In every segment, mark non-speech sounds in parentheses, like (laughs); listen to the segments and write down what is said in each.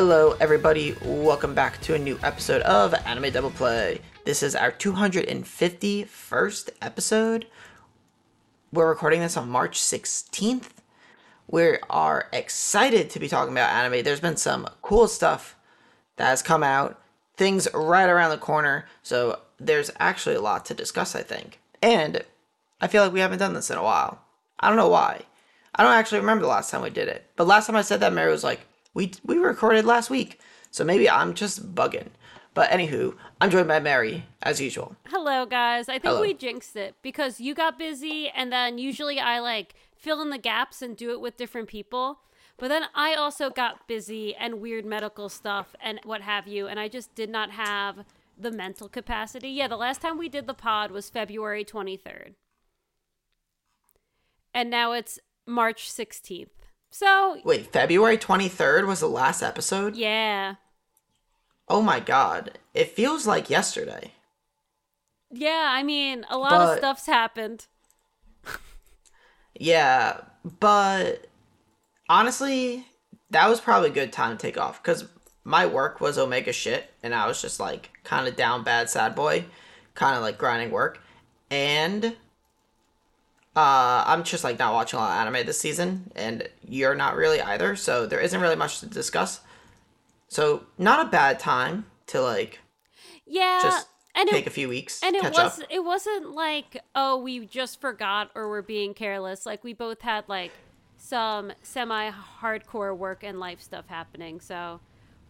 Hello, everybody. Welcome back to a new episode of Anime Double Play. This is our 251st episode. We're recording this on March 16th. We are excited to be talking about anime. There's been some cool stuff that has come out, things right around the corner. So there's actually a lot to discuss, I think. And I feel like we haven't done this in a while. I don't know why. I don't actually remember the last time we did it. But last time I said that, Mary was like, "We we recorded last week." So maybe I'm just bugging. But anywho, I'm joined by Mary as usual. Hello, guys. I think Hello. we jinxed it because you got busy, and then usually I like fill in the gaps and do it with different people. But then I also got busy and weird medical stuff and what have you, and I just did not have the mental capacity. Yeah, the last time we did the pod was February 23rd. And now it's March 16th. So, Wait, February 23rd was the last episode? yeah. Oh my god. It feels like yesterday. Yeah, I mean, a lot of stuff's happened. Yeah, but honestly, that was probably a good time to take off because my work was Omega shit, and I was just like kind of down bad, sad boy, kind of like grinding work, and uh, I'm just like not watching a lot of anime this season, and you're not really either, so there isn't really much to discuss. So not a bad time to like Yeah. just and take it, a few weeks, and it was up. it wasn't like oh we just forgot or we're being careless like we both had like some semi hardcore work and life stuff happening so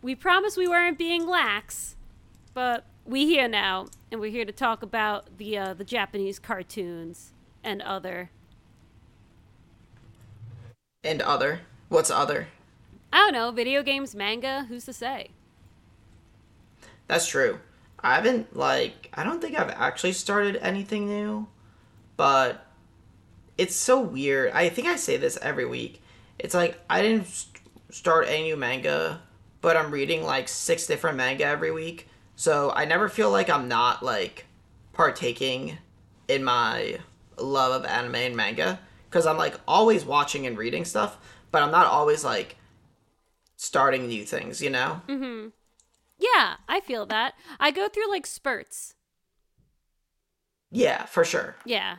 we promised we weren't being lax but we here now and we're here to talk about the uh, the japanese cartoons and other And other, what's other? i don't know video games manga who's to say That's true. I haven't like I don't think I've actually started anything new, but it's so weird. I think I say this every week. It's like I didn't st- start any new manga, but I'm reading like six different manga every week. So I never feel like I'm not like partaking in my love of anime and manga because I'm like always watching and reading stuff, but I'm not always like starting new things, you know? yeah i feel that i go through like spurts Yeah, for sure. yeah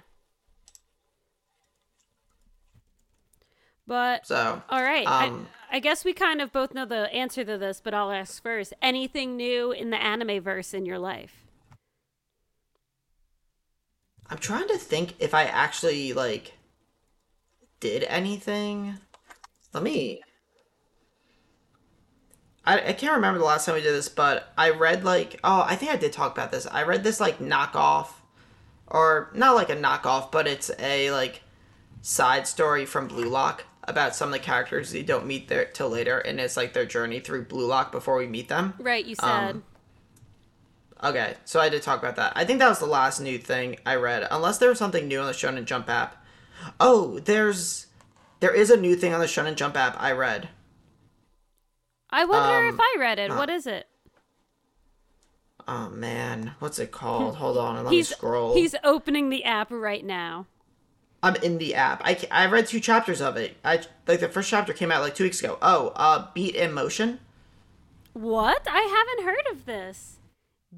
but So, All right. Um, I, I guess we kind of both know the answer to this, but I'll ask first. Anything new in the anime verse in your life? I'm trying to think if I actually like did anything. Let me. I, I can't remember the last time we did this, but I read like oh I think I did talk about this. I read this like knockoff, or not like a knockoff, but it's a like side story from Blue Lock about some of the characters you don't meet there till later, and it's like their journey through Blue Lock before we meet them. Right, you said. Um, Okay, so I did talk about that. I think that was the last new thing I read, unless there was something new on the Shonen Jump app. Oh, there's there is a new thing on the Shonen Jump app I read. I wonder um, if I read it. uh, what is it? Oh man, what's it called? Hold on, let He's me scroll. he's opening the app right now. I'm in the app. I, I read two chapters of it. I like the first chapter came out like two weeks ago. Oh, uh, Beat in Motion. What? I haven't heard of this.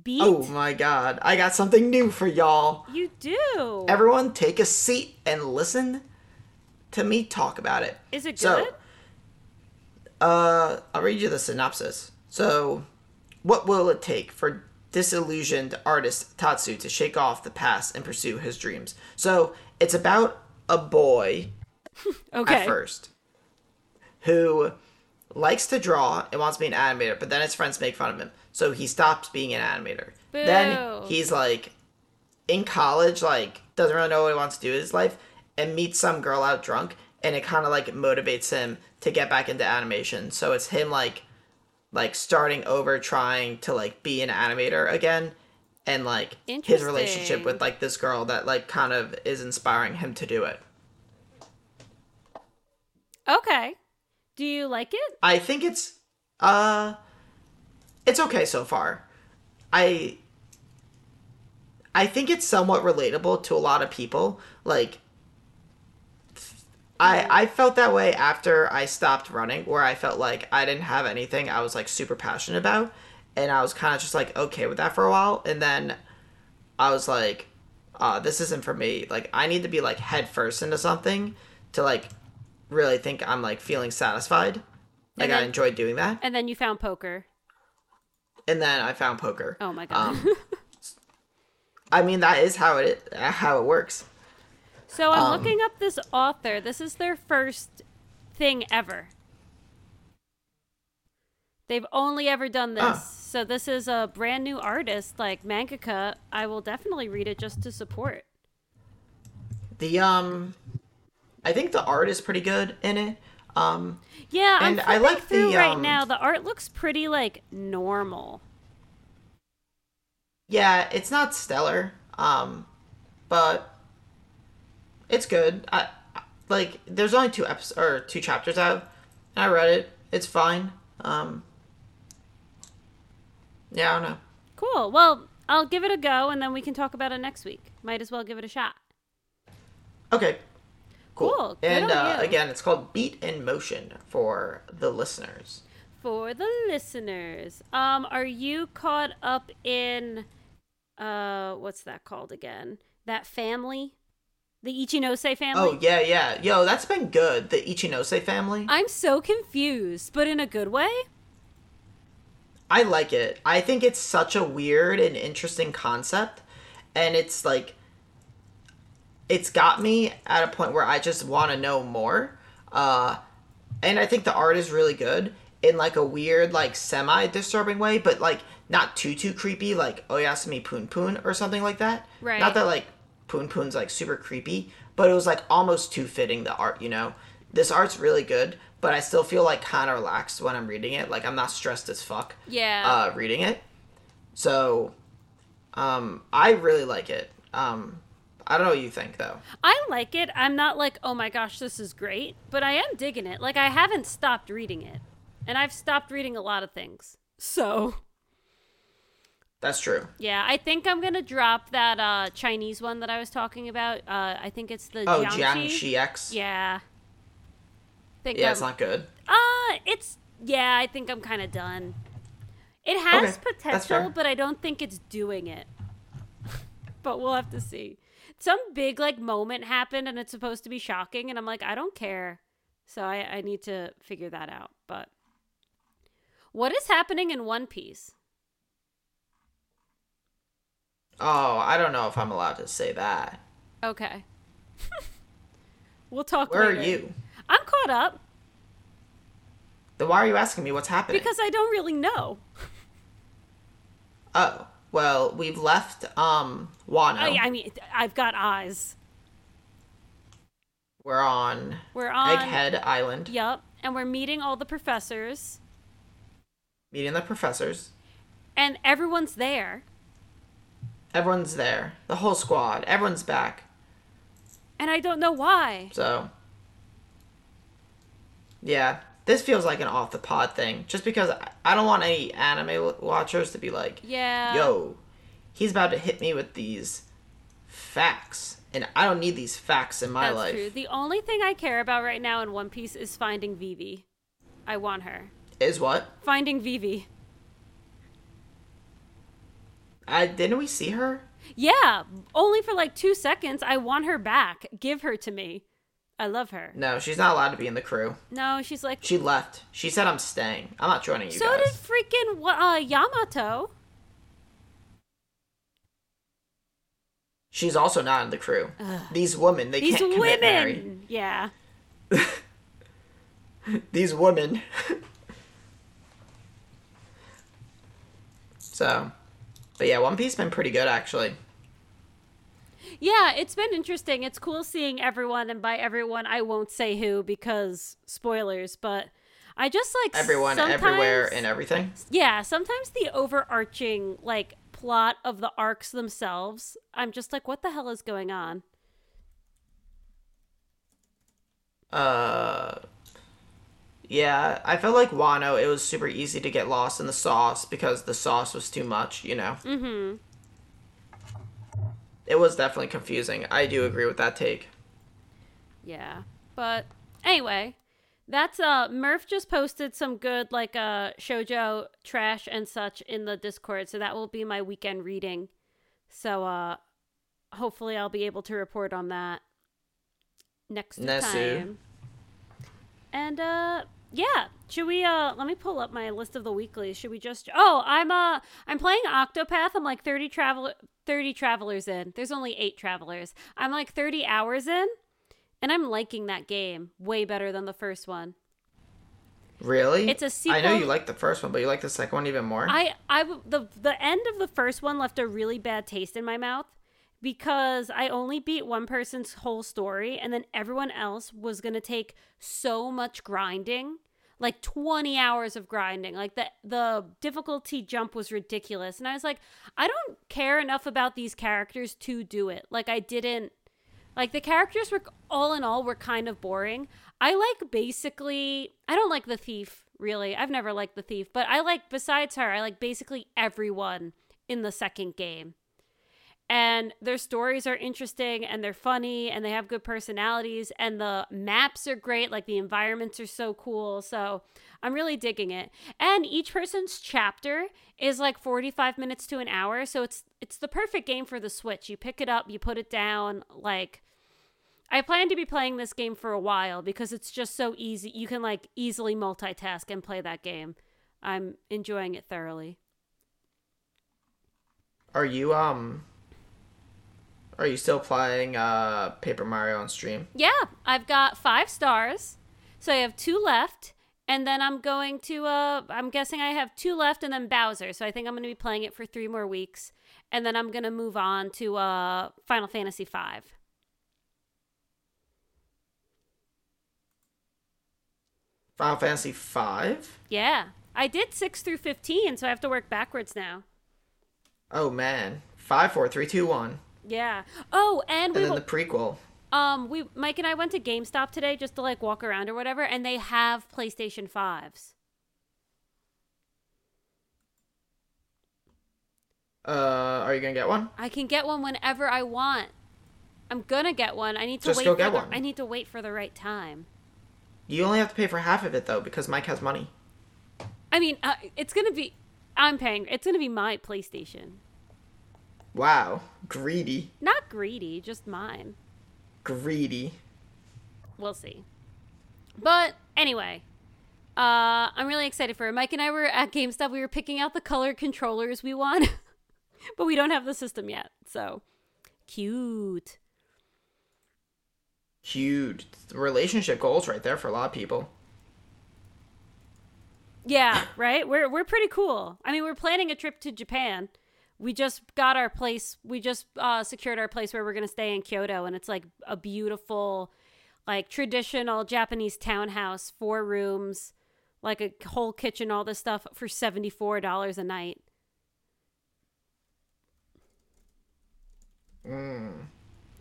Beat? Oh my god, I got something new for y'all. You do. Everyone, take a seat and listen to me talk about it. is it So, good? Uh, I'll read you the synopsis. So, what will it take for disillusioned artist Tatsu to shake off the past and pursue his dreams? So, it's about a boy (laughs) okay. at first who likes to draw and wants to be an animator, but then his friends make fun of him. So he stops being an animator. Then he's like in college, like doesn't really know what he wants to do with his life, and meets some girl out drunk, and it kind of like motivates him to get back into animation. So it's him like like starting over trying to like be an animator again and like his relationship with like this girl that like kind of is inspiring him to do it. Okay. Do you like it? I think it's uh it's okay so far. I I think it's somewhat relatable to a lot of people. Like I I felt that way after I stopped running, where I felt like I didn't have anything I was like super passionate about, and I was kind of just like okay with that for a while, and then I was like, uh, this isn't for me. Like I need to be like head first into something to like really think I'm like feeling satisfied. Like And I then- enjoyed doing that, And then you found poker. And then I found poker. Oh my god. Um, (laughs) I mean that is how it how it works. so I'm um, looking up this author. This is their first thing ever. They've only ever done this. Ah. So this is a brand new artist like mangaka. I will definitely read it just to support. The um, I think the art is pretty good in it. Um, Yeah, I'm And I like the, right um, now. The art looks pretty like normal. yeah, it's not stellar, um, but it's good. I like. There's only two episodes or two chapters out. And I read it. It's fine. Um, yeah, I don't know. Cool. Well, I'll give it a go and then we can talk about it next week. Might as well give it a shot. Okay. Cool. Cool. And uh, again, it's called Beat in Motion for the listeners. For the listeners, um, are you caught up in uh what's that called again? That family? The Ichinose family? Oh yeah, yeah. Yo, that's been good. The Ichinose family. I'm so confused, but in a good way? I like it. I think it's such a weird and interesting concept, and it's like it's got me at a point where I just want to know more. Uh, and I think the art is really good in like a weird, like semi disturbing way, but like not too too creepy, like Oyasumi Punpun or something like that. Right. Not that like Punpun's like super creepy, but it was like almost too fitting the art. You know, this art's really good, but I still feel like kind of relaxed when I'm reading it. Like I'm not stressed as fuck Yeah. uh, reading it. So, um, I really like it. Um, I don't know what you think though. I like it. I'm not like, oh my gosh, this is great, but I am digging it. Like I haven't stopped reading it. And I've stopped reading a lot of things. So That's true. yeah, I think I'm gonna drop that uh Chinese one that I was talking about. Uh I think it's the Oh, Jiangxi. Jiangxi X. Yeah. Think Yeah, I'm, it's not good. Uh, it's yeah. I think I'm kind of done. It has Okay, potential, but I don't think it's doing it. (laughs) but we'll have to see. Some big like moment happened, and it's supposed to be shocking, and I'm like, I don't care. So I, I need to figure that out. But what is happening in One Piece? Oh, I don't know if I'm allowed to say that. Okay. (laughs) we'll talk. Where are you? I'm caught up Then why are you asking me what's happening? because I don't really know. (laughs) oh, well, we've left um Wano. I, I mean, I've got eyes. We're on We're on. Egghead Island, Yup, and we're meeting all the professors, meeting the professors. and everyone's there. Everyone's there. The whole squad. Everyone's back. And I don't know why. So, yeah, this feels like an off the pod thing. Just because I- don't want any anime watchers to be like, Yeah. yo, he's about to hit me with these facts. And I don't need these facts in my That's life. true. The only thing I care about right now in One Piece is finding Vivi. I want her. Is what? Finding Vivi. I didn't we see her? Yeah, only for like two seconds. I want her back. Give her to me. I love her. No, she's not allowed to be in the crew. No, she's like. She left. She said I'm staying. I'm not joining you so guys. did freaking uh, Yamato. She's also not in the crew. These women, they These can't commit marry. women. Yeah. (laughs) These women. (laughs) so, but yeah, One Piece has been pretty good actually. Yeah, it's been interesting. It's cool seeing everyone, and by everyone, I won't say who because spoilers, but I just like Everyone, everywhere, and everything. yeah, sometimes the overarching like plot of the arcs themselves, I'm just like, what the hell is going on? Uh, yeah, I felt like Wano. It was super easy to get lost in the sauce because the sauce was too much. You know. Mm-hmm. It was definitely confusing. I do agree with that take. Yeah. But anyway, that's uh Murph just posted some good like uh shojo trash and such in the Discord, so that will be my weekend reading. So uh hopefully I'll be able to report on that next Nesu. time. And uh yeah, should we uh let me pull up my list of the weeklies. Should we just Oh, I'm uh I'm playing Octopath. I'm like 30 travel 30 travelers in. There's only 8 travelers. I'm like 30 hours in and I'm liking that game way better than the first one. Really? It's a I know you like the first one, but you like the second one even more. I I the the end of the first one left a really bad taste in my mouth because I only beat one person's whole story and then everyone else was going to take so much grinding. Like 20 hours of grinding. Like the the difficulty jump was ridiculous. And I was like, I don't care enough about these characters to do it. Like I didn't like the characters were all in all were kind of boring. I like basically I don't like the thief really. I've never liked the thief, but I like besides her, I like basically everyone in the second game. And their stories are interesting and they're funny and they have good personalities and the maps are great, like the environments are so cool. So, I'm really digging it. And each person's chapter is like 45 minutes to an hour, so it's it's the perfect game for the Switch. You pick it up, you put it down, like I plan to be playing this game for a while because it's just so easy. You can like easily multitask and play that game. I'm enjoying it thoroughly. Are you um are you still playing uh Paper Mario on stream? Yeah, I've got 5 stars. So I have 2 left and then I'm going to uh I'm guessing I have 2 left and then Bowser. So I think I'm going to be playing it for 3 more weeks and then I'm going to move on to uh Final Fantasy 5. Final Fantasy 5? Yeah. I did 6 through 15, so I have to work backwards now. Oh man. Five, four, three, two, one. Yeah. Oh, and And we then will- the prequel. Um, we Mike and I went to GameStop today just to like walk around or whatever, and they have PlayStation fives. Uh are you gonna get one? I can get one whenever I want. I'm gonna get one. I need to Just wait go for get the, one. I need to wait for the right time. You only have to pay for half of it though, because Mike has money. I mean, uh, it's gonna be. I'm paying. It's gonna be my PlayStation. Wow. Greedy. Not greedy, just mine. Greedy. We'll see. But anyway, uh, I'm really excited for it. Mike and I were at GameStop. We were picking out the color controllers we want, (laughs) but we don't have the system yet. So cute. Huge relationship goals right there for a lot of people. Yeah, right. We're we're pretty cool. I mean, we're planning a trip to Japan. We just got our place. We just uh, secured our place where we're gonna stay in Kyoto, and it's like a beautiful, like traditional Japanese townhouse, four rooms, like a whole kitchen, all this stuff for seventy four dollars a night.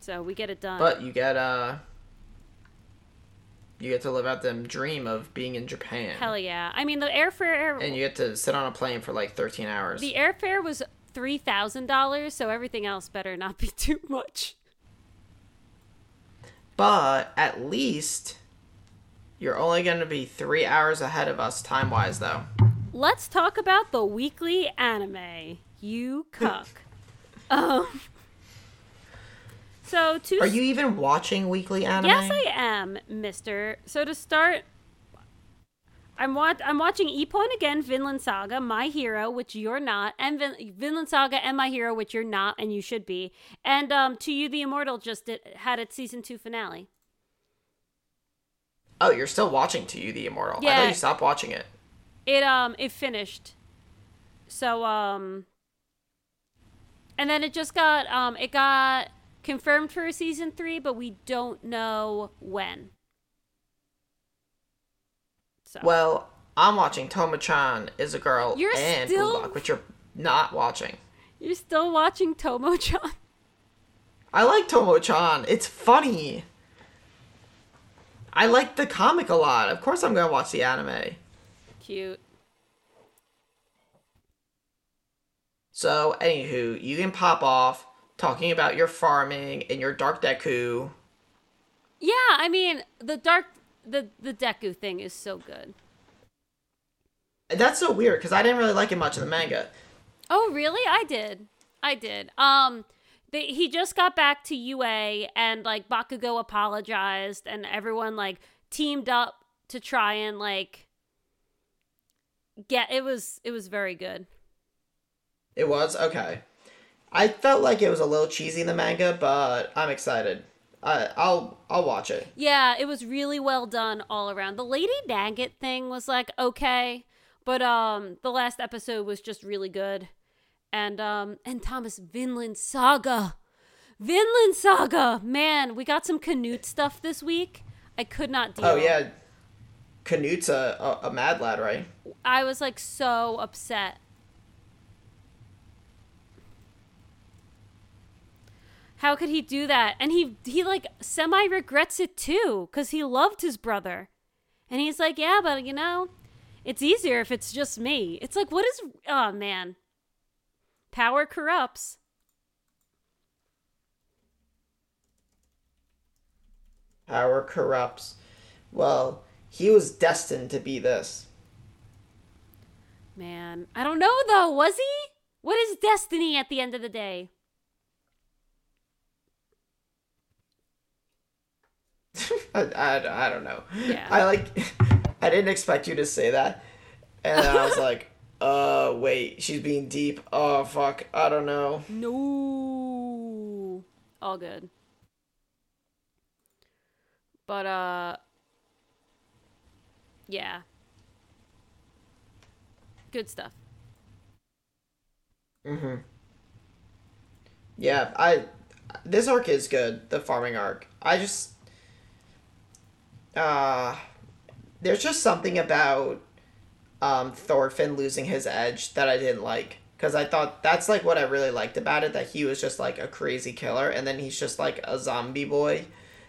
So we get it done. But you get uh you get to live out the dream of being in Japan. Hell yeah! I mean, the airfare And you get to sit on a plane for like 13 hours. the airfare was three thousand dollars, so everything else better not be (laughs) too much. But at least you're only going to be three hours ahead of us time wise, though. Let's talk about the weekly anime. You (laughs) cuck. um. So to Are you even watching weekly anime? Yes, I am, Mister. So to start, I'm wat- I'm watching Ippon again, Vinland Saga, My Hero, which you're not, and Vin- Vinland Saga and My Hero, which you're not, and you should be. And um, To You, the Immortal, just did, had its season two finale. Oh, you're still watching To You the Immortal. Yeah, I thought you stopped watching it. It um it finished. So um and then it just got um it got confirmed for a season 3, but we don't know when. So Well, I'm watching Tomo-chan is a girl You're and still- which you're not watching. you're still watching Tomo-chan. (laughs) I like Tomo-chan. It's funny. I like the comic a lot. Of course I'm going to watch the anime. Cute. So, anywho, you can pop off talking about your farming and your Dark Deku. Yeah, I mean the dark the the Deku thing is so good. That's so weird because I didn't really like it much in the manga. Oh, really? I did. I did. Um they, he just got back to UA and like Bakugo apologized and everyone like teamed up to try and like get it was it was very good. It was okay. I felt like it was a little cheesy in the manga, but I'm excited. I, I'll I'll watch it. Yeah, it was really well done all around. The Lady Nagant thing was like okay, but um the last episode was just really good. And um and Thomas Vinland Saga. Vinland Saga. Man, we got some Canute stuff this week. I could not deal. Oh yeah, Canute's a, a, a mad lad, right? I was like so upset. How could he do that? And he he like semi regrets it too cuz he loved his brother. And he's like, "Yeah, but you know, it's easier if it's just me." It's like, what is oh man. Power corrupts. Power corrupts. Well, he was destined to be this. Man, I don't know though. Was he? What is destiny at the end of the day? (laughs) I, I, I don't know. Yeah. I like. (laughs) I didn't expect you to say that, and I was like, (laughs) "Uh, wait, she's being deep. Oh fuck, I don't know." No. All good. But uh yeah. Good stuff. Mm-hmm. Yeah, I. This arc is good. The farming arc. I just. Uh, there's just something about um, Thorfinn losing his edge that I didn't like. Because I thought that's like what I really liked about it that he was just like a crazy killer and then he's just like a zombie boy.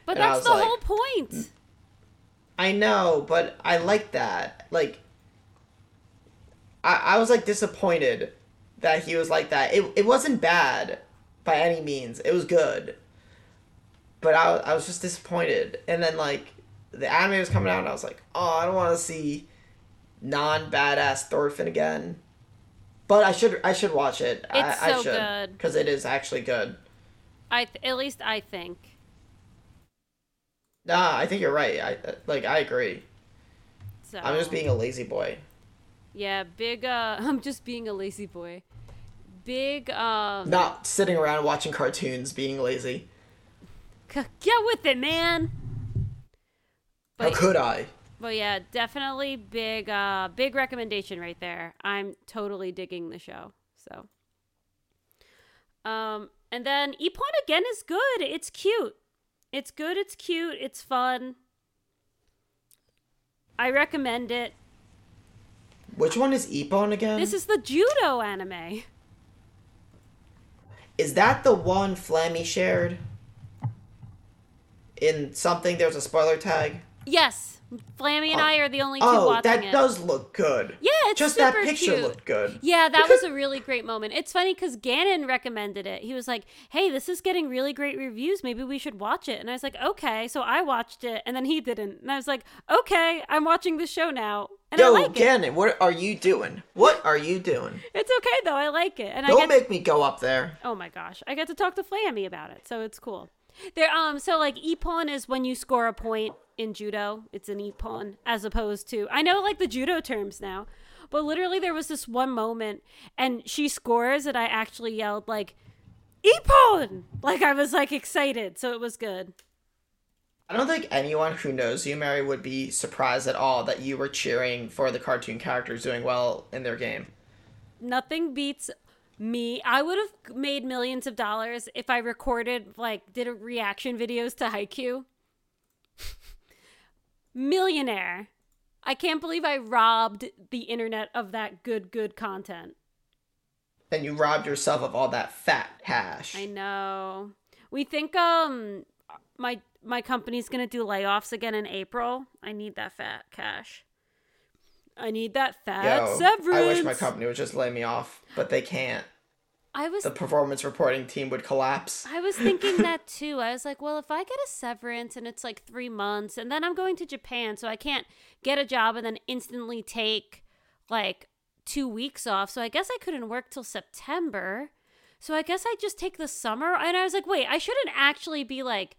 But And that's the like, whole point. I know, but I like that. Like, I, I was like disappointed that he was like that. It, it wasn't bad by any means, it was good. But I, I was just disappointed. And then, like, the anime was coming out, and I was like, oh, I don't want to see non badass Thorfinn again. But I should I should watch it. It's I, I so should good. because it is actually good. I th- at least I think. Nah, I think you're right. I like I agree. So I'm just being a lazy boy. Yeah, big uh (laughs) I'm just being a lazy boy. Big um Not sitting around watching cartoons, being lazy. get with it, man. How could I? but yeah, definitely big uh big recommendation right there. I'm totally digging the show. So um and then Ippon again is good. It's cute. It's good, it's cute, it's fun. I recommend it. Which one is Ippon again? This is the judo anime. Is that the one Flammy shared? In something, there's a spoiler tag. Yes, Flammy and oh. I are the only two Oh, watching that it. does look good. Yeah, it's just that picture cute. looked good. Yeah, that was a (laughs) really great moment. It's funny because Gannon recommended it. He was like, "Hey, this is getting really great reviews. Maybe we should watch it." And I was like, "Okay." So I watched it, and then he didn't. And I was like, "Okay, I'm watching the show now." And I Yo, like it. Gannon, what are you doing? What are you doing? It's okay though. I like it, and I Don't make me go up there. Oh my gosh, I get to talk to Flammy about it, so it's cool. There, um, so like ippon is when you score a point in judo. It's an ippon as opposed to I know like the judo terms now, but literally there was this one moment and she scores and I actually yelled like ippon, like I was like excited, so it was good. I don't think anyone who knows you, Mary, would be surprised at all that you were cheering for the cartoon characters doing well in their game. Nothing beats me. I would have made millions of dollars if I recorded like did a reaction videos to Haikyuu. Millionaire. I can't believe I robbed the internet of that good good content. And you robbed yourself of all that fat cash. I know. We think um my my company's going to do layoffs again in April. I need that fat cash. I need that fat Yo, severance. I wish my company would just lay me off, but they can't. I was the performance reporting team would collapse. I was thinking that too. I was like, well, if I get a severance and it's like three months, and then I'm going to Japan, so I can't get a job and then instantly take like two weeks off. So I guess I couldn't work till September. So I guess I just take the summer. And I was like, wait, I shouldn't actually be like,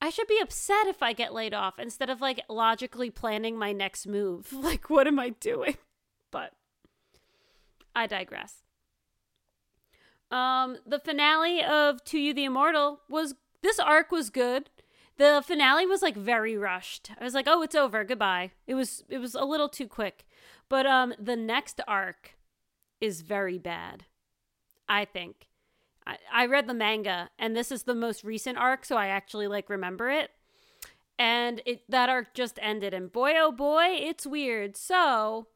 I should be upset if I get laid off instead of like logically planning my next move. (laughs) Like, what am I doing? But I digress. Um, the finale of To You the Immortal was this arc was good. The finale was like very rushed. I was like, "Oh, it's over. Goodbye." It was it was a little too quick. But um the next arc is very bad. I think. I, read the manga and this is the most recent arc, so I actually like remember it. And it that arc just ended and boy oh boy, it's weird. So,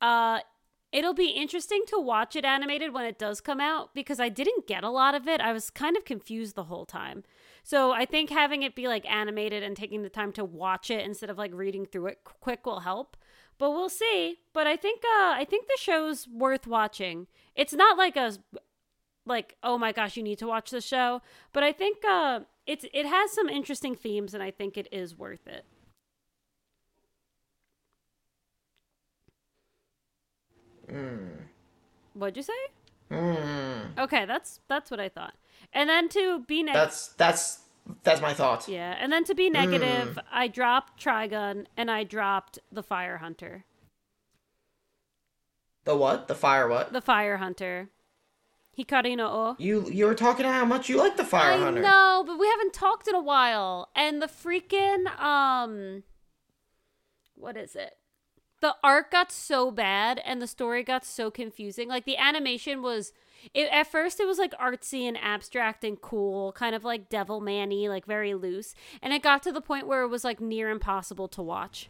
uh It'll be interesting to watch it animated when it does come out because I didn't get a lot of it. I was kind of confused the whole time. So I think having it be like animated and taking the time to watch it instead of like reading through it quick will help. But we'll see. But I think uh I think the show's worth watching. It's not like a like oh my gosh you need to watch the show, but I think uh it's it has some interesting themes and I think it is worth it. Mm. What'd you say? Mm. Okay, that's that's what I thought. And then to be negative, That's that's that's my thought. yeah, and then to be negative, I dropped Trigun and I dropped the Fire Hunter. The what? The fire what? The Fire Hunter. Hikari no O. You you were talking about how much you like the fire I hunter. know, but we haven't talked in a while. And the freaking um what is it? The art got so bad and the story got so confusing. Like the animation was it, at first it was like artsy and abstract and cool, kind of like devil manny, like very loose. And it got to the point where it was like near impossible to watch.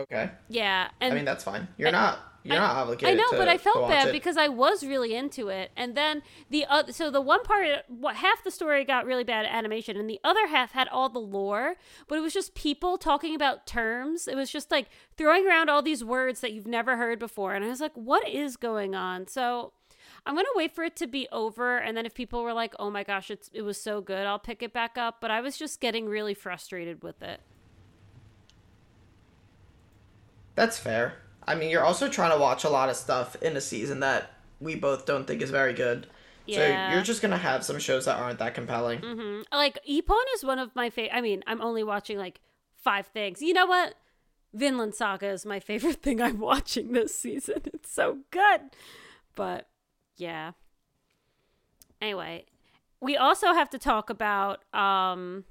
Okay. Yeah, and I mean that's fine. You're I- not you're I- not obligated. I know, but I felt bad it. because I was really into it, and then the other. So the one part, what half the story got really bad animation, and the other half had all the lore, but it was just people talking about terms. It was just like throwing around all these words that you've never heard before, and I was like, "What is going on?" So. I'm gonna wait for it to be over, and then if people were like, "Oh my gosh, it's it was so good," I'll pick it back up. But I was just getting really frustrated with it. That's fair. I mean, you're also trying to watch a lot of stuff in a season that we both don't think is very good. Yeah. So you're just gonna have some shows that aren't that compelling. Mm-hmm. Like Ippon is one of my favorite. I mean, I'm only watching like five things. You know what? Vinland Saga is my favorite (laughs) thing I'm watching this season. It's so good. But yeah. Anyway, we also have to talk about um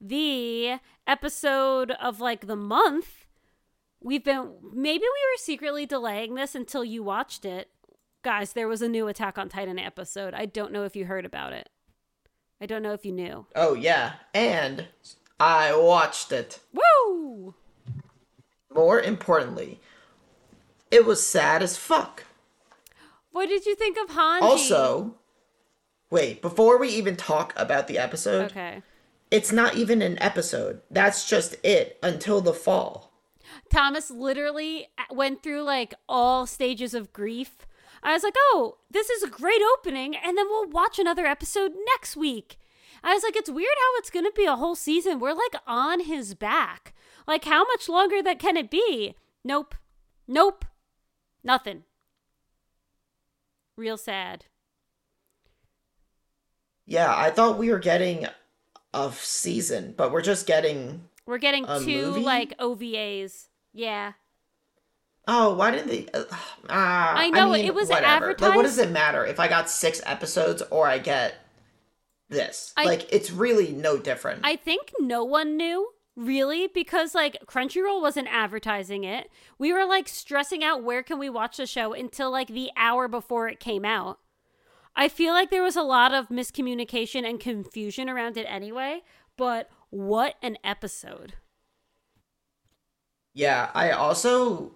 the episode of like the month. We've been maybe we were secretly delaying this until you watched it. Guys, there was a new Attack on Titan episode. I don't know if you heard about it. I don't know if you knew. Oh yeah, and I watched it. Woo! More importantly, it was sad as fuck. What did you think of Hanji? Also, wait, before we even talk about the episode, okay. it's not even an episode. That's just it until the fall. Thomas literally uh, went through like all stages of grief. I was like, oh, this is a great opening, and then we'll watch another episode next week. I was like, it's weird how it's going to be a whole season. We're like on his back. Like, how much longer that can it be? Nope. Nope. Nothing. Real sad. Yeah, I thought we were getting a season, but we're just getting. We're getting A two movie? like OVAs. Yeah. Oh, why didn't they? Uh, ah, I know, mean, it was whatever. Like, what does it matter if I got six episodes or I get this? I- like, it's really no different. I think no one knew really because like Crunchyroll wasn't advertising it. We were like stressing out where can we watch the show until like the hour before it came out. I feel like there was a lot of miscommunication and confusion around it anyway, but what an episode. yeah, I also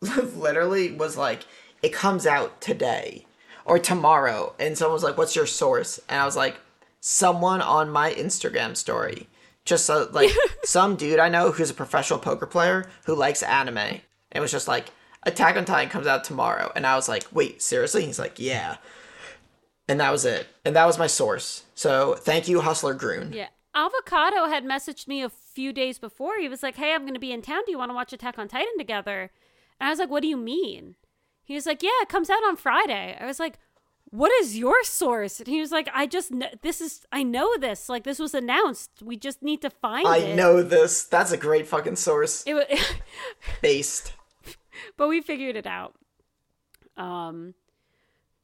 (laughs) literally was like, it comes out today or tomorrow, and someone was like, "What's your source?" And I was like, "Someone on my Instagram story." Just so, like (laughs) some dude I know who's a professional poker player who likes anime. And it was just like, Attack on Titan comes out tomorrow. And I was like, wait, seriously? He's like, yeah. And that was it. And that was my source. So thank you, Hustler Groon. Yeah. Avocado had messaged me a few days before. He was like, Hey, I'm going to be in town. Do you want to watch Attack on Titan together? And I was like, What do you mean? He was like, Yeah, it comes out on Friday. I was like, What is your source? And he was like, I just, kn- this is, I know this. Like, this was announced. We just need to find it. I it. know this. That's a great fucking source. It was, (laughs) Based. but we figured it out. Um,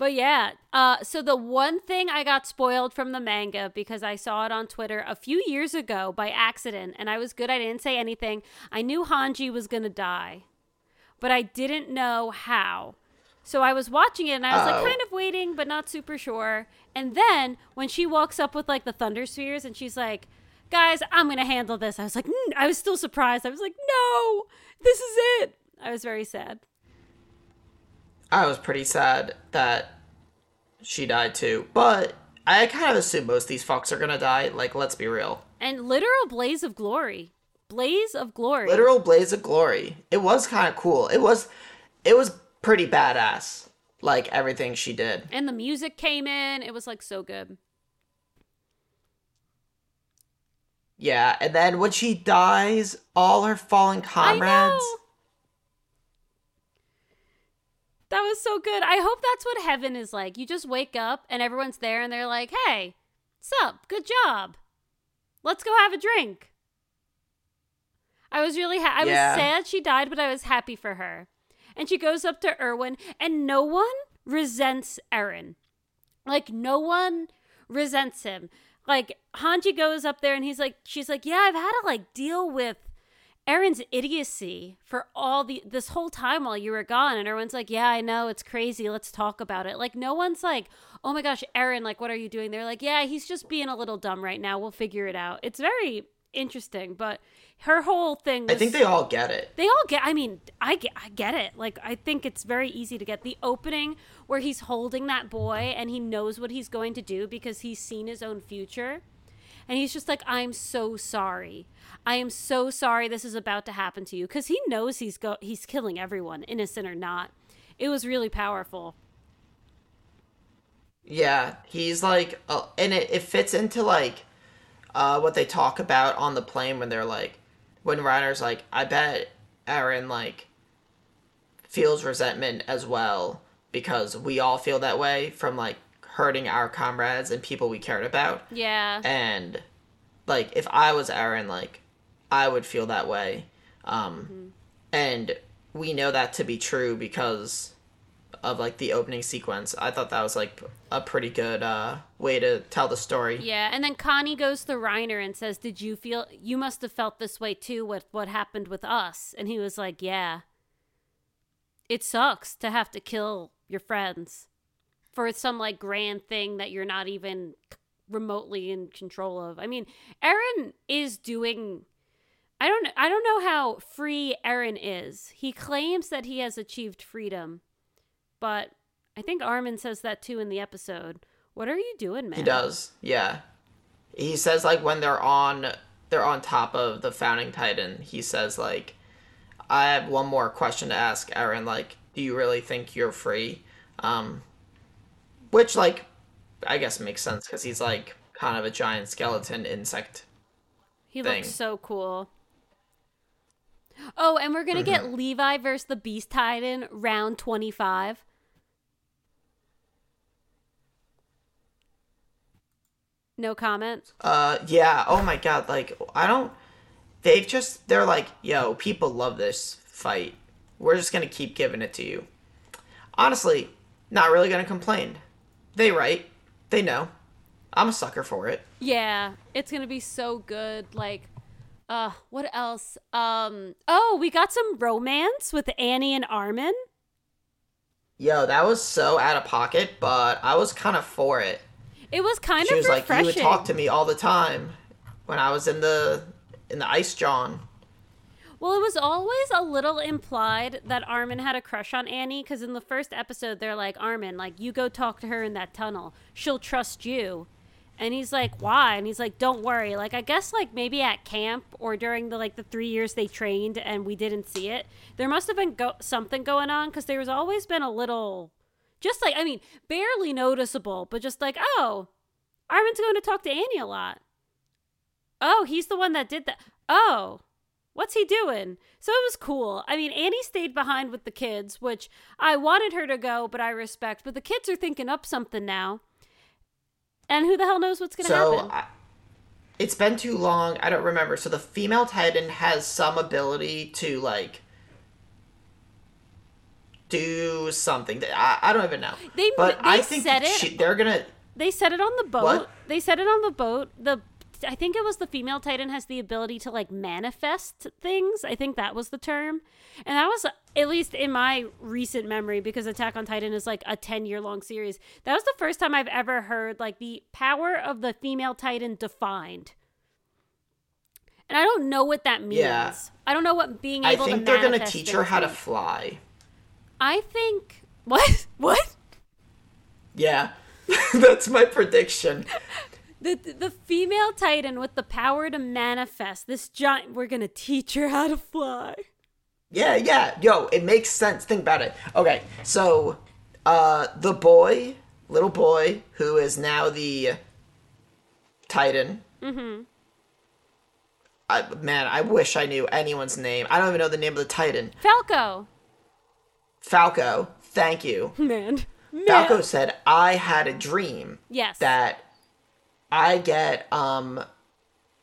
but yeah, uh, so the one thing I got spoiled from the manga because I saw it on Twitter a few years ago by accident, and I was good. I didn't say anything. I knew Hanji was gonna die, but I didn't know how. So I was watching it and I was Oh. like kind of waiting, but not super sure. And then when she walks up with like the thunder spears and she's like, "Guys, I'm gonna handle this," I was like, mm, I was still surprised. I was like, "No, this is it." I was very sad. I was pretty sad that she died too. But I kind of assume most of these fucks are gonna die. Like, let's be real. And literal blaze of glory. Blaze of glory. Literal blaze of glory. It was kind of cool. It was, it was pretty badass. Like everything she did. And the music came in. It was like so good. Yeah, and then when she dies, all her fallen comrades. know. That was so good. I hope that's what heaven is like. You just wake up and everyone's there and they're like, hey, sup? Good job. Let's go have a drink. I was really ha- I Yeah. was sad she died, but I was happy for her. And she goes up to Erwin, and no one resents Eren. Like no one resents him. Like Hanji goes up there and he's like, she's like, yeah, I've had to like deal with Eren's idiocy for all the this whole time while you were gone, and everyone's like, "Yeah, I know it's crazy. Let's talk about it." Like, no one's like, "Oh my gosh, Aaron, like, what are you doing?" They're like, "Yeah, he's just being a little dumb right now. We'll figure it out." It's very interesting, but her whole thing. Was, I think they all get it. they all get. I mean, I get. I get it. Like, I think it's very easy to get the opening where he's holding that boy and he knows what he's going to do because he's seen his own future. And he's just like, I'm so sorry. I am so sorry this is about to happen to you because he knows he's go he's killing everyone, innocent or not. It was really powerful. Yeah, he's like, uh, and it, it fits into like uh, what they talk about on the plane when they're like, when Reiner's like, I bet Eren like feels resentment as well because we all feel that way from like hurting our comrades and people we cared about. Yeah. And like, if I was Eren, like, I would feel that way. Um, Mm-hmm. And we know that to be true because of like the opening sequence. I thought that was like a pretty good uh, way to tell the story. Yeah, and then Connie goes to Reiner and says, "Did you feel? You must have felt this way too with what happened with us." And he was like, "Yeah, it sucks to have to kill your friends for some like grand thing that you're not even remotely in control of." I mean, Eren is doing. I don't. I don't know how free Eren is. He claims that he has achieved freedom, but I think Armin says that too in the episode. What are you doing, man? He does, yeah. He says like when they're on they're on top of the founding titan, he says like I have one more question to ask Eren, like, do you really think you're free? Um which like I guess makes sense cuz he's like kind of a giant skeleton insect. He thing. looks so cool. Oh, and we're gonna Mm-hmm. get Levi versus the Beast Titan round twenty five. No comment. Uh yeah, oh my god, like I don't they've just they're like, yo, people love this fight. We're just going to keep giving it to you. Honestly, not really going to complain. They write. They know. I'm a sucker for it. Yeah, it's gonna be so good. Like, uh, what else? Um, oh, we got some romance with Annie and Armin. Yo, that was so out of pocket, but I was kind of for it. It was kind She of She was like, refreshing. "You would talk to me all the time when I was in the in the ice John." Well, it was always a little implied that Armin had a crush on Annie because in the first episode, they're like, Armin, like, you go talk to her in that tunnel. She'll trust you. And he's like, "Why?" And he's like, "Don't worry. Like, I guess like maybe at camp or during the like the three years they trained and we didn't see it. There must have been go- something going on because there's always been a little, just like I mean, barely noticeable, but just like, oh, Armin's going to talk to Annie a lot. Oh, he's the one that did that. Oh, what's he doing? So it was cool. I mean, Annie stayed behind with the kids, which I wanted her to go, but I respect. But the kids are thinking up something now. And who the hell knows what's going to So happen? I, it's been too long. I don't remember. So the female Titan has some ability to like do something. I, I don't even know. They- but they I think said it. she- they're gonna. They said it on the boat. What? They said it on the boat. The I think it was the female titan has the ability to like manifest things. I think that was the term. And that was at least in my recent memory because Attack on Titan is like a 10 year long series. That was the first time I've ever heard like the power of the female titan defined. And I don't know what that means. Yeah. I don't know what being able to I think to they're gonna teach her how to fly. I think (laughs) what? What? Yeah, (laughs) that's my prediction. (laughs) The, the female titan with the power to manifest this giant we're gonna teach her how to fly Yeah, yeah. Yo, it makes sense. Think about it. Okay, so uh the boy, little boy, who is now the Titan. Mm-hmm. I man, I wish I knew anyone's name. I don't even know the name of the Titan. falco Falco. Thank you. man (laughs) man Falco said, I had a dream yes that I get um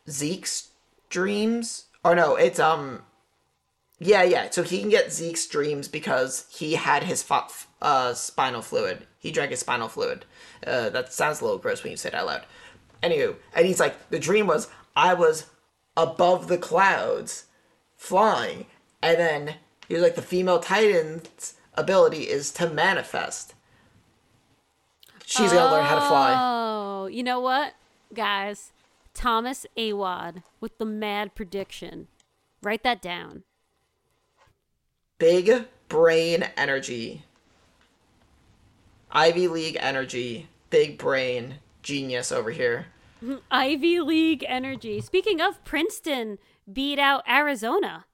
Zeke's dreams. Or no, it's um yeah, yeah. So he can get Zeke's dreams because he had his fo- uh spinal fluid. He drank his spinal fluid. Uh, that sounds a little gross when you say it out loud. Anywho, and he's like, the dream was I was above the clouds, flying, and then he was like, the female titan's ability is to manifest. She's gonna learn how to fly. oh you know what guys thomas awad with the mad prediction write that down Big brain energy. Ivy League energy. Big brain genius over here. (laughs) ivy league energy speaking of princeton beat out arizona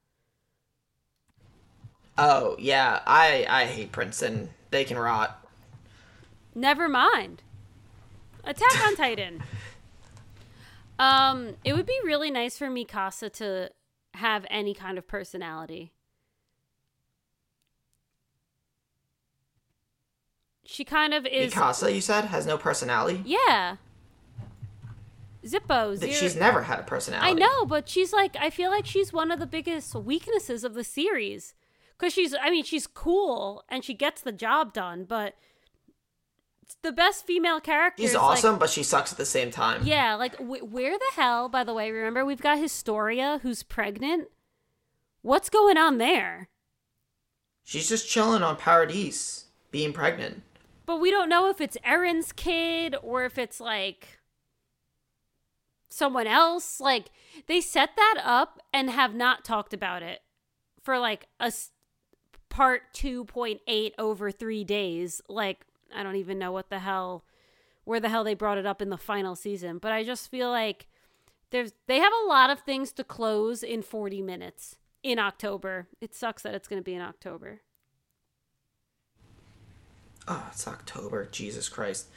Oh yeah, I I hate Princeton. They can rot. Never mind. Attack on (laughs) Titan. Um, it would be really nice for Mikasa to have any kind of personality. She kind of is. Mikasa, you said, has no personality. Yeah. Zippo. Zero- She's never had a personality. I know, but she's like, I feel like she's one of the biggest weaknesses of the series. Because she's, I mean, she's cool and she gets the job done, but the best female character. She's is, like- awesome, but she sucks at the same time. yeah, like, wh- where the hell, by the way, remember we've got Historia who's pregnant? What's going on there? She's just chilling on Paradise, being pregnant. But we don't know if it's Eren's kid or if it's like someone else. Like they set that up and have not talked about it for like a part 2.8 over 3 days. Like I don't even know what the hell where the hell they brought it up in the final season, but I just feel like there's they have a lot of things to close in 40 minutes in October. It sucks that it's going to be in October. Oh, it's October. Jesus Christ.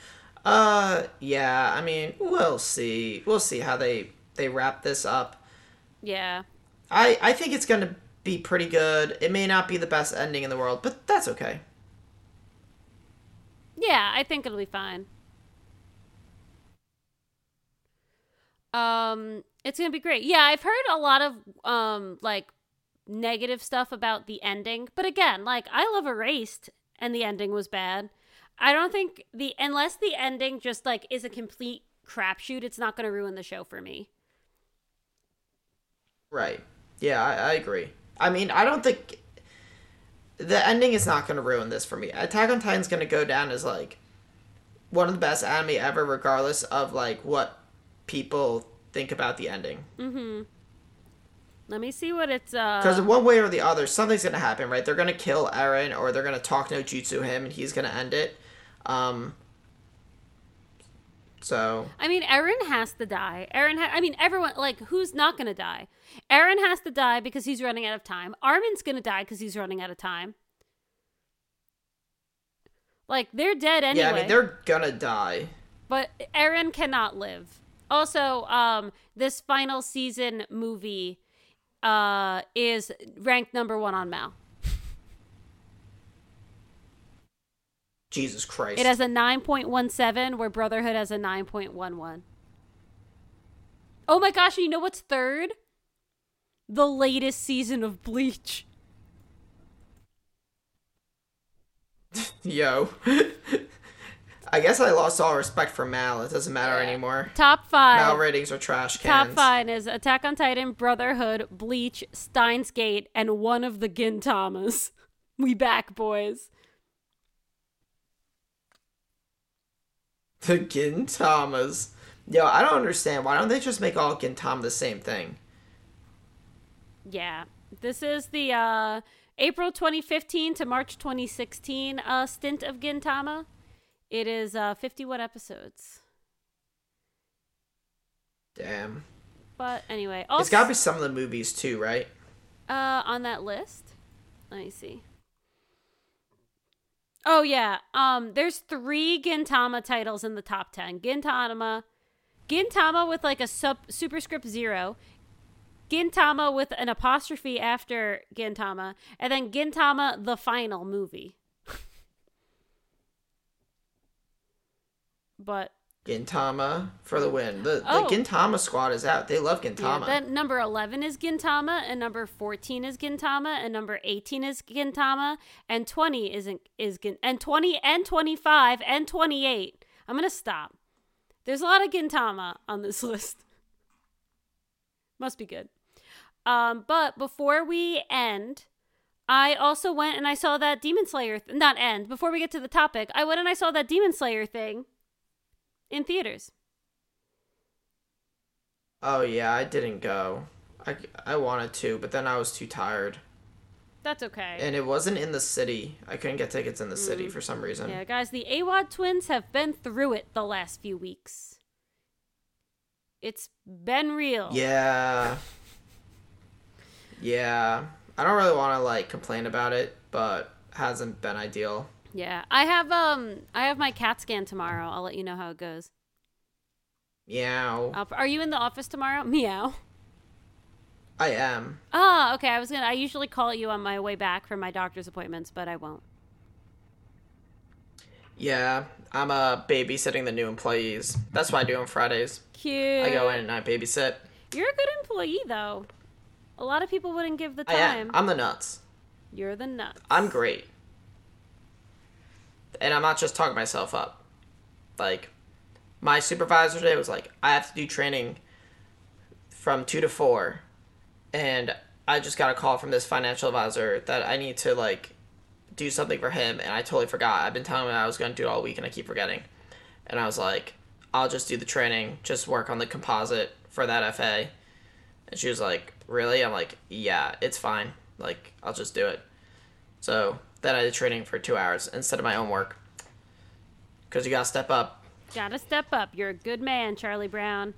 Uh, yeah. I mean, we'll see. We'll see how they they wrap this up. Yeah. I I think it's gonna be pretty good. It may not be the best ending in the world, but that's okay. Yeah, I think it'll be fine. Um, it's gonna be great. Yeah, I've heard a lot of um like negative stuff about the ending, but again, like I love Erased, and the ending was bad. I don't think the unless the ending just like is a complete crapshoot, it's not gonna ruin the show for me. Right. Yeah, I, I agree. I mean, I don't think the ending is not going to ruin this for me. Attack on Titan's going to go down as like one of the best anime ever, regardless of like what people think about the ending. Mm-hmm. Let me see what it's uh Because one way or the other, something's going to happen, right? They're going to kill Eren, or they're going to talk no jutsu him, and he's going to end it. Um, So I mean, Eren has to die. Eren, ha- I mean, everyone, like, who's not gonna die? Eren has to die because he's running out of time. Armin's gonna die because he's running out of time. Like, they're dead anyway. yeah, I mean they're gonna die. But Eren cannot live. Also, um, this final season movie uh is ranked number one on Mal. Jesus Christ. It has a nine point one seven, where Brotherhood has a nine point one one. Oh my gosh! You know what's third? The latest season of Bleach. (laughs) Yo. (laughs) I guess I lost all respect for Mal. It doesn't matter anymore. Top five. Mal ratings are trash cans. Top five is Attack on Titan, Brotherhood, Bleach, Steins Gate, and one of the Gintamas. (laughs) We back, boys. The Gintamas. Yo, I don't understand. Why don't they just make all Gintama the same thing? Yeah. This is the uh, April 2015 to March 2016 uh, stint of Gintama. It is uh, 51 episodes. Damn. But anyway, also It's gotta be some of the movies too, right? uh, on that list. Let me see. Oh yeah, um, there's three Gintama titles in the top ten. Gintama, Gintama with like a sub superscript zero, Gintama with an apostrophe after Gintama, and then Gintama the final movie. (laughs) but Gintama for the win. The, the Oh. Gintama squad is out. They love yeah, Gintama. number eleven is Gintama, and number fourteen is Gintama, and number eighteen is Gintama, and twenty isn't is and twenty and twenty five and twenty eight. I'm gonna stop. There's a lot of Gintama on this (laughs) list. Must be good. Um, but before we end, I also went and I saw that Demon Slayer. Th- not end. Before we get to the topic, I went and I saw that Demon Slayer thing in theaters. oh yeah, I didn't go. I, I wanted to, but then I was too tired. That's okay. And it wasn't in the city. I couldn't get tickets in the city for some reason. Mm. Yeah, guys, the Awad twins have been through it the last few weeks. It's been real. Yeah. Yeah. I don't really want to like complain about it, but hasn't been ideal. Yeah. I have um I have my CAT scan tomorrow. I'll let you know how it goes. Meow. I'll, are you in the office tomorrow? (laughs) Meow. I am. Ah, okay. I was gonna. I usually call you on my way back from my doctor's appointments, but I won't. Yeah, I'm uh babysitting the new employees. That's what I do on Fridays. Cute. I go in and I babysit. You're a good employee, though. A lot of people wouldn't give the time. I am. I'm the nuts. You're the nuts. I'm great. And I'm not just talking myself up. Like, my supervisor today was like, I have to do training from 2 to 4. And I just got a call from this financial advisor that I need to, like, do something for him. And I totally forgot. I've been telling him I was going to do it all week and I keep forgetting. And I was like, I'll just do the training, just work on the composite for that FA. And she was like, Really? I'm like, Yeah, it's fine. Like, I'll just do it. So then I did training for two hours instead of my own work. Because you gotta step up. Gotta step up. You're a good man, Charlie Brown.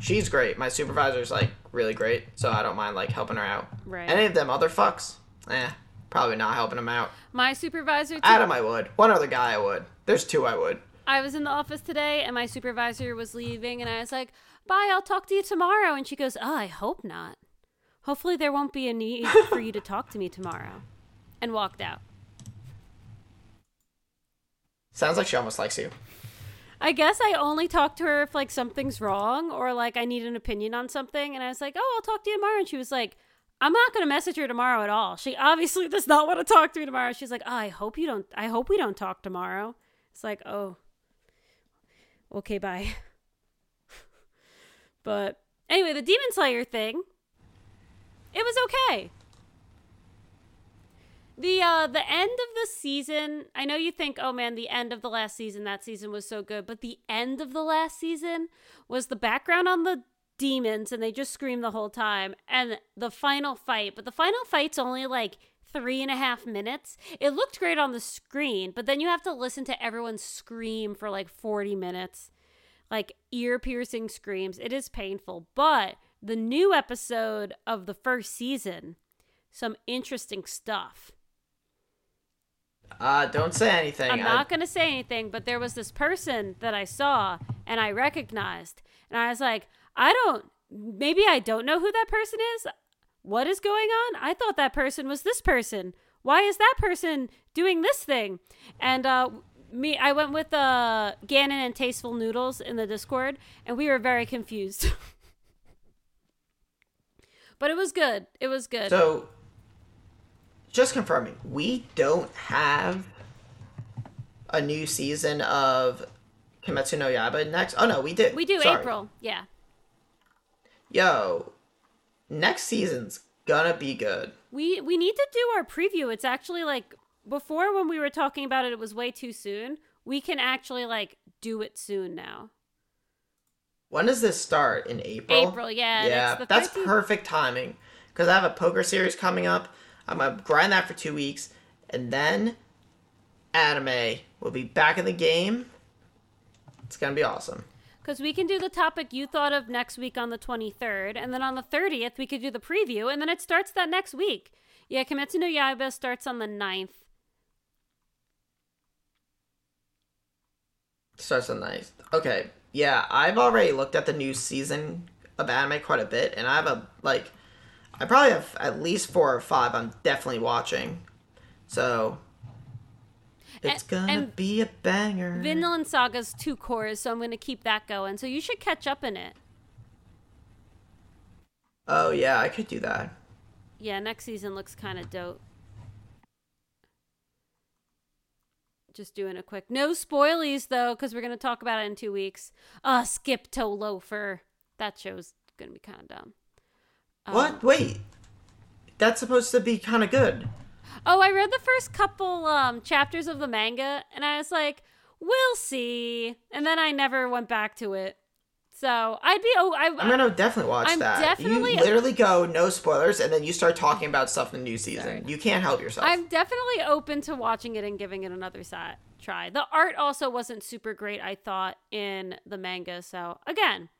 She's great. My supervisor's like really great, so I don't mind like helping her out. Right. Any of them other fucks, eh, probably not helping them out. My supervisor. Too, Adam, I would. One other guy, I would. There's two, I would. I was in the office today and my supervisor was leaving and I was like, "Bye, I'll talk to you tomorrow." And she goes, "Oh, I hope not. Hopefully there won't be a need for you to talk to me tomorrow." And walked out. Sounds like she almost likes you. I guess I only talk to her if like something's wrong or like I need an opinion on something and I was like, "Oh, I'll talk to you tomorrow." And she was like, "I'm not going to message her tomorrow at all." She obviously (laughs) does not want to talk to me tomorrow. She's like, oh, "I hope you don't I hope we don't talk tomorrow." It's like, "Oh. Okay, bye." (laughs) but anyway, the Demon Slayer thing it was okay. The uh the end of the season, I know you think, oh man, the end of the last season, that season was so good, but the end of the last season was the background on the demons and they just scream the whole time and the final fight, but the final fight's only like three and a half minutes. It looked great on the screen, but then you have to listen to everyone scream for like 40 minutes. Like ear piercing screams. It is painful. But the new episode of the first season, some interesting stuff. Uh, don't say anything. I'm not going to say anything, but there was this person that I saw and I recognized. And I was like, I don't, maybe I don't know who that person is. What is going on? I thought that person was this person. Why is that person doing this thing? And, uh, me, I went with uh, Gannon and Tasteful Noodles in the Discord, and we were very confused. (laughs) but it was good. It was good. So, just confirming, we don't have a new season of Kimetsu no Yaiba next. Oh no, we did. we do Sorry. April. Yeah. Yo, next season's gonna be good. We we need to do our preview. It's actually like before when we were talking about it, it was way too soon. We can actually like do it soon now. When does this start? In April. April, yeah, Yeah, that's 13th. perfect timing because I have a poker series coming up. I'm gonna grind that for two weeks, and then anime will be back in the game. It's gonna be awesome. Because we can do the topic you thought of next week on the 23rd, and then on the 30th, we could do the preview, and then it starts that next week. Yeah, Kimetsu no Yaiba starts on the 9th. Starts on nice. Okay, yeah, I've already looked at the new season of anime quite a bit, and I have a like, I probably have at least four or five. I'm definitely watching, so it's And- gonna and be a banger. Vinland Saga's two cours, so I'm to keep that going. So you should catch up in it. oh yeah, I could do that. Yeah, next season looks kind of dope. Just doing a quick no spoilies though, because we're gonna talk about it in two weeks. Uh, Skip to Loafer. That show's gonna be kind of dumb. Um, What? Wait, that's supposed to be kind of good. Oh, I read the first couple um, chapters of the manga, and I was like, "We'll see," and then I never went back to it. So I'd be oh, I, I'm gonna definitely watch I'm that. definitely- You literally go no spoilers, and then you start talking about stuff in the new season. Sorry. You can't help yourself. I'm definitely open to watching it and giving it another si- try. The art also wasn't super great, I thought, in the manga. So, again,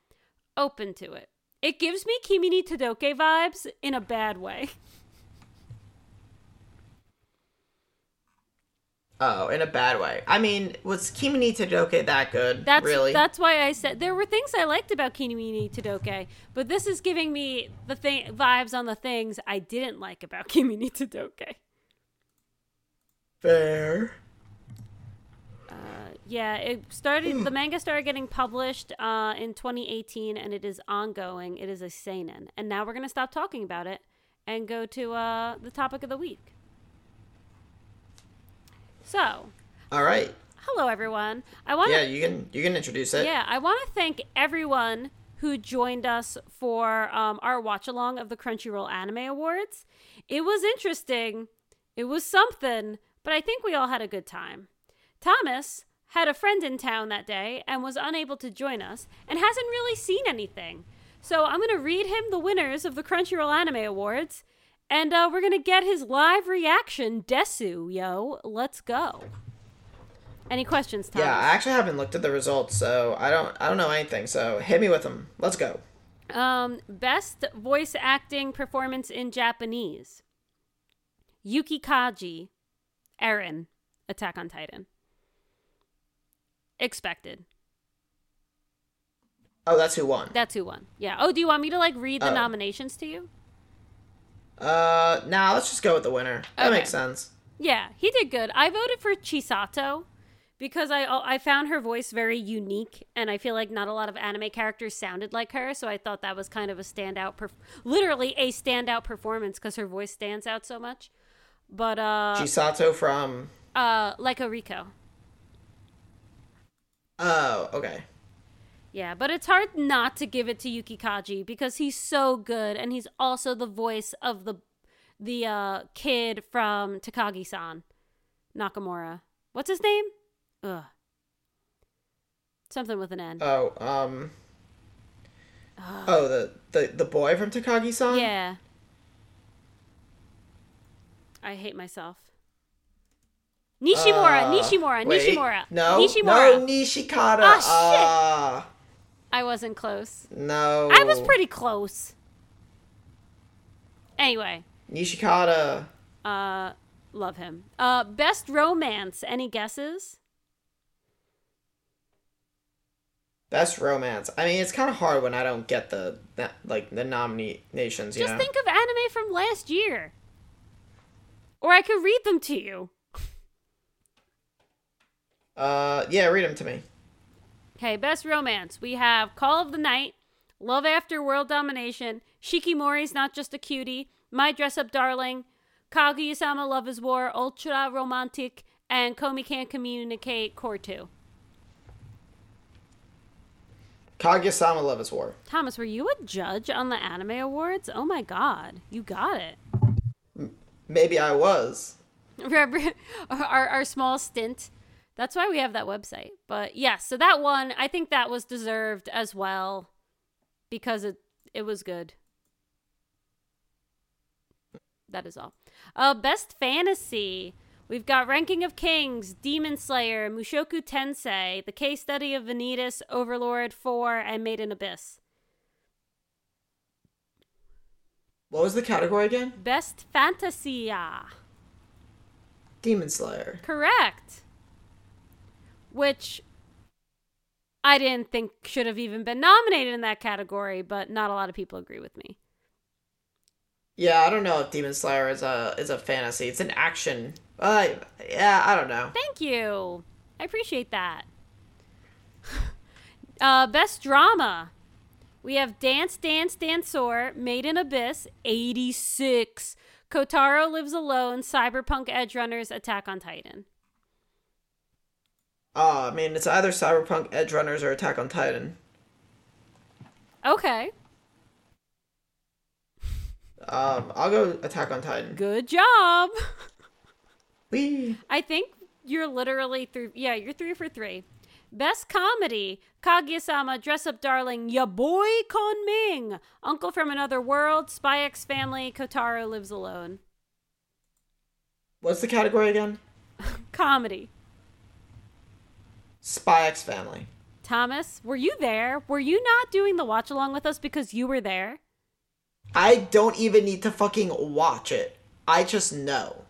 open to it. It gives me Kimi ni Todoke vibes in a bad way. Oh, in a bad way. I mean, was Kimi ni Todoke that good? That's really? that's why I said there were things I liked about Kimi ni Todoke, but this is giving me the thing vibes on the things I didn't like about (laughs) Kimi ni Todoke. fair. Yeah, it started. the manga started getting published uh, in 2018, and it is ongoing. It is a seinen, and now we're gonna stop talking about it and go to uh, the topic of the week. So, All right. hello everyone. I want Yeah, you can you can introduce it. yeah, I want to thank everyone who joined us for um, our watch along of the Crunchyroll Anime Awards. It was interesting. It was something, but I think we all had a good time. Thomas had a friend in town that day and was unable to join us and hasn't really seen anything. So I'm going to read him the winners of the Crunchyroll Anime Awards and uh, we're going to get his live reaction. Desu, yo, let's go. Any questions, Thomas? Yeah, I actually haven't looked at the results, so I don't I don't know anything. So hit me with them. Let's go. Um, best voice acting performance in Japanese. Yuki Kaji, Eren, Attack on Titan. Expected. Oh, that's who won. That's who won. Yeah. Oh, do you want me to like read the Oh. nominations to you? Uh, now let's just go with the winner. That Okay. makes sense. Yeah, he did good. I voted for Chisato because I I found her voice very unique, and I feel like not a lot of anime characters sounded like her. So I thought that was kind of a standout, perf- literally a standout performance because her voice stands out so much. But uh, Chisato from. uh, Lyco Rico. Oh, okay. Yeah, but it's hard not to give it to Yuki Kaji because he's so good, and he's also the voice of the the uh, kid from Takagi-san, Nakamura. What's his name? Ugh. Something with an N. Oh, um. Oh, the the the boy from Takagi-san. yeah. I hate myself. Nishimura, Uh, Nishimura, wait, Nishimura. No, Nishimura. no, Nishikata. Ah, shit. Ah, I wasn't close. no. I was pretty close. Anyway, Nishikata. uh, love him. Uh, best romance. Any guesses? Best romance. I mean, it's kind of hard when I don't get the that, like the nominations. You Just know. think of anime from last year. Or I could read them to you. Uh, yeah, read them to me. Okay, best romance. We have Call of the Night, Love After World Domination, Shikimori's Not Just a Cutie, My Dress Up Darling, Kaguya-sama Love is War, Ultra Romantic, and Komi Can't Communicate Cour 2. Kaguya-sama Love is War. Thomas, were you a judge on the anime awards? Oh my god, you got it. Maybe I was. (laughs) Remember our, our small stint? That's why we have that website. But yeah, so that one, I think that was deserved as well because it it was good. That is all. Uh, best fantasy. We've got Ranking of Kings, Demon Slayer, Mushoku Tensei, The Case Study of Vanitas, Overlord 4, and Made in Abyss. What was the category again? Best Fantasia. Demon Slayer. Correct. Which I didn't think should have even been nominated in that category, but not a lot of people agree with me. Yeah, I don't know if Demon Slayer is a is a fantasy. It's an action. Uh, yeah, I don't know. Thank you. I appreciate that. (laughs) uh, best drama. We have Dance Dance Danseur, Made in Abyss, 86. Kotaro Lives Alone, Cyberpunk Edgerunners, Attack on Titan. Uh, I mean, it's either Cyberpunk Edgerunners or Attack on Titan. Okay. Um, I'll go Attack on Titan. Good job. (laughs) Wee. I think you're literally through. Yeah, you're three for three. Best comedy: Kaguya-sama, Dress Up Darling, Ya Boy Kongming, Uncle from Another World, Spy X Family, Kotaro Lives Alone. What's the category again? (laughs) Comedy. Spy X Family. Thomas, were you there? Were you not doing the watch along with us because you were there? I don't even need to fucking watch it. I just know.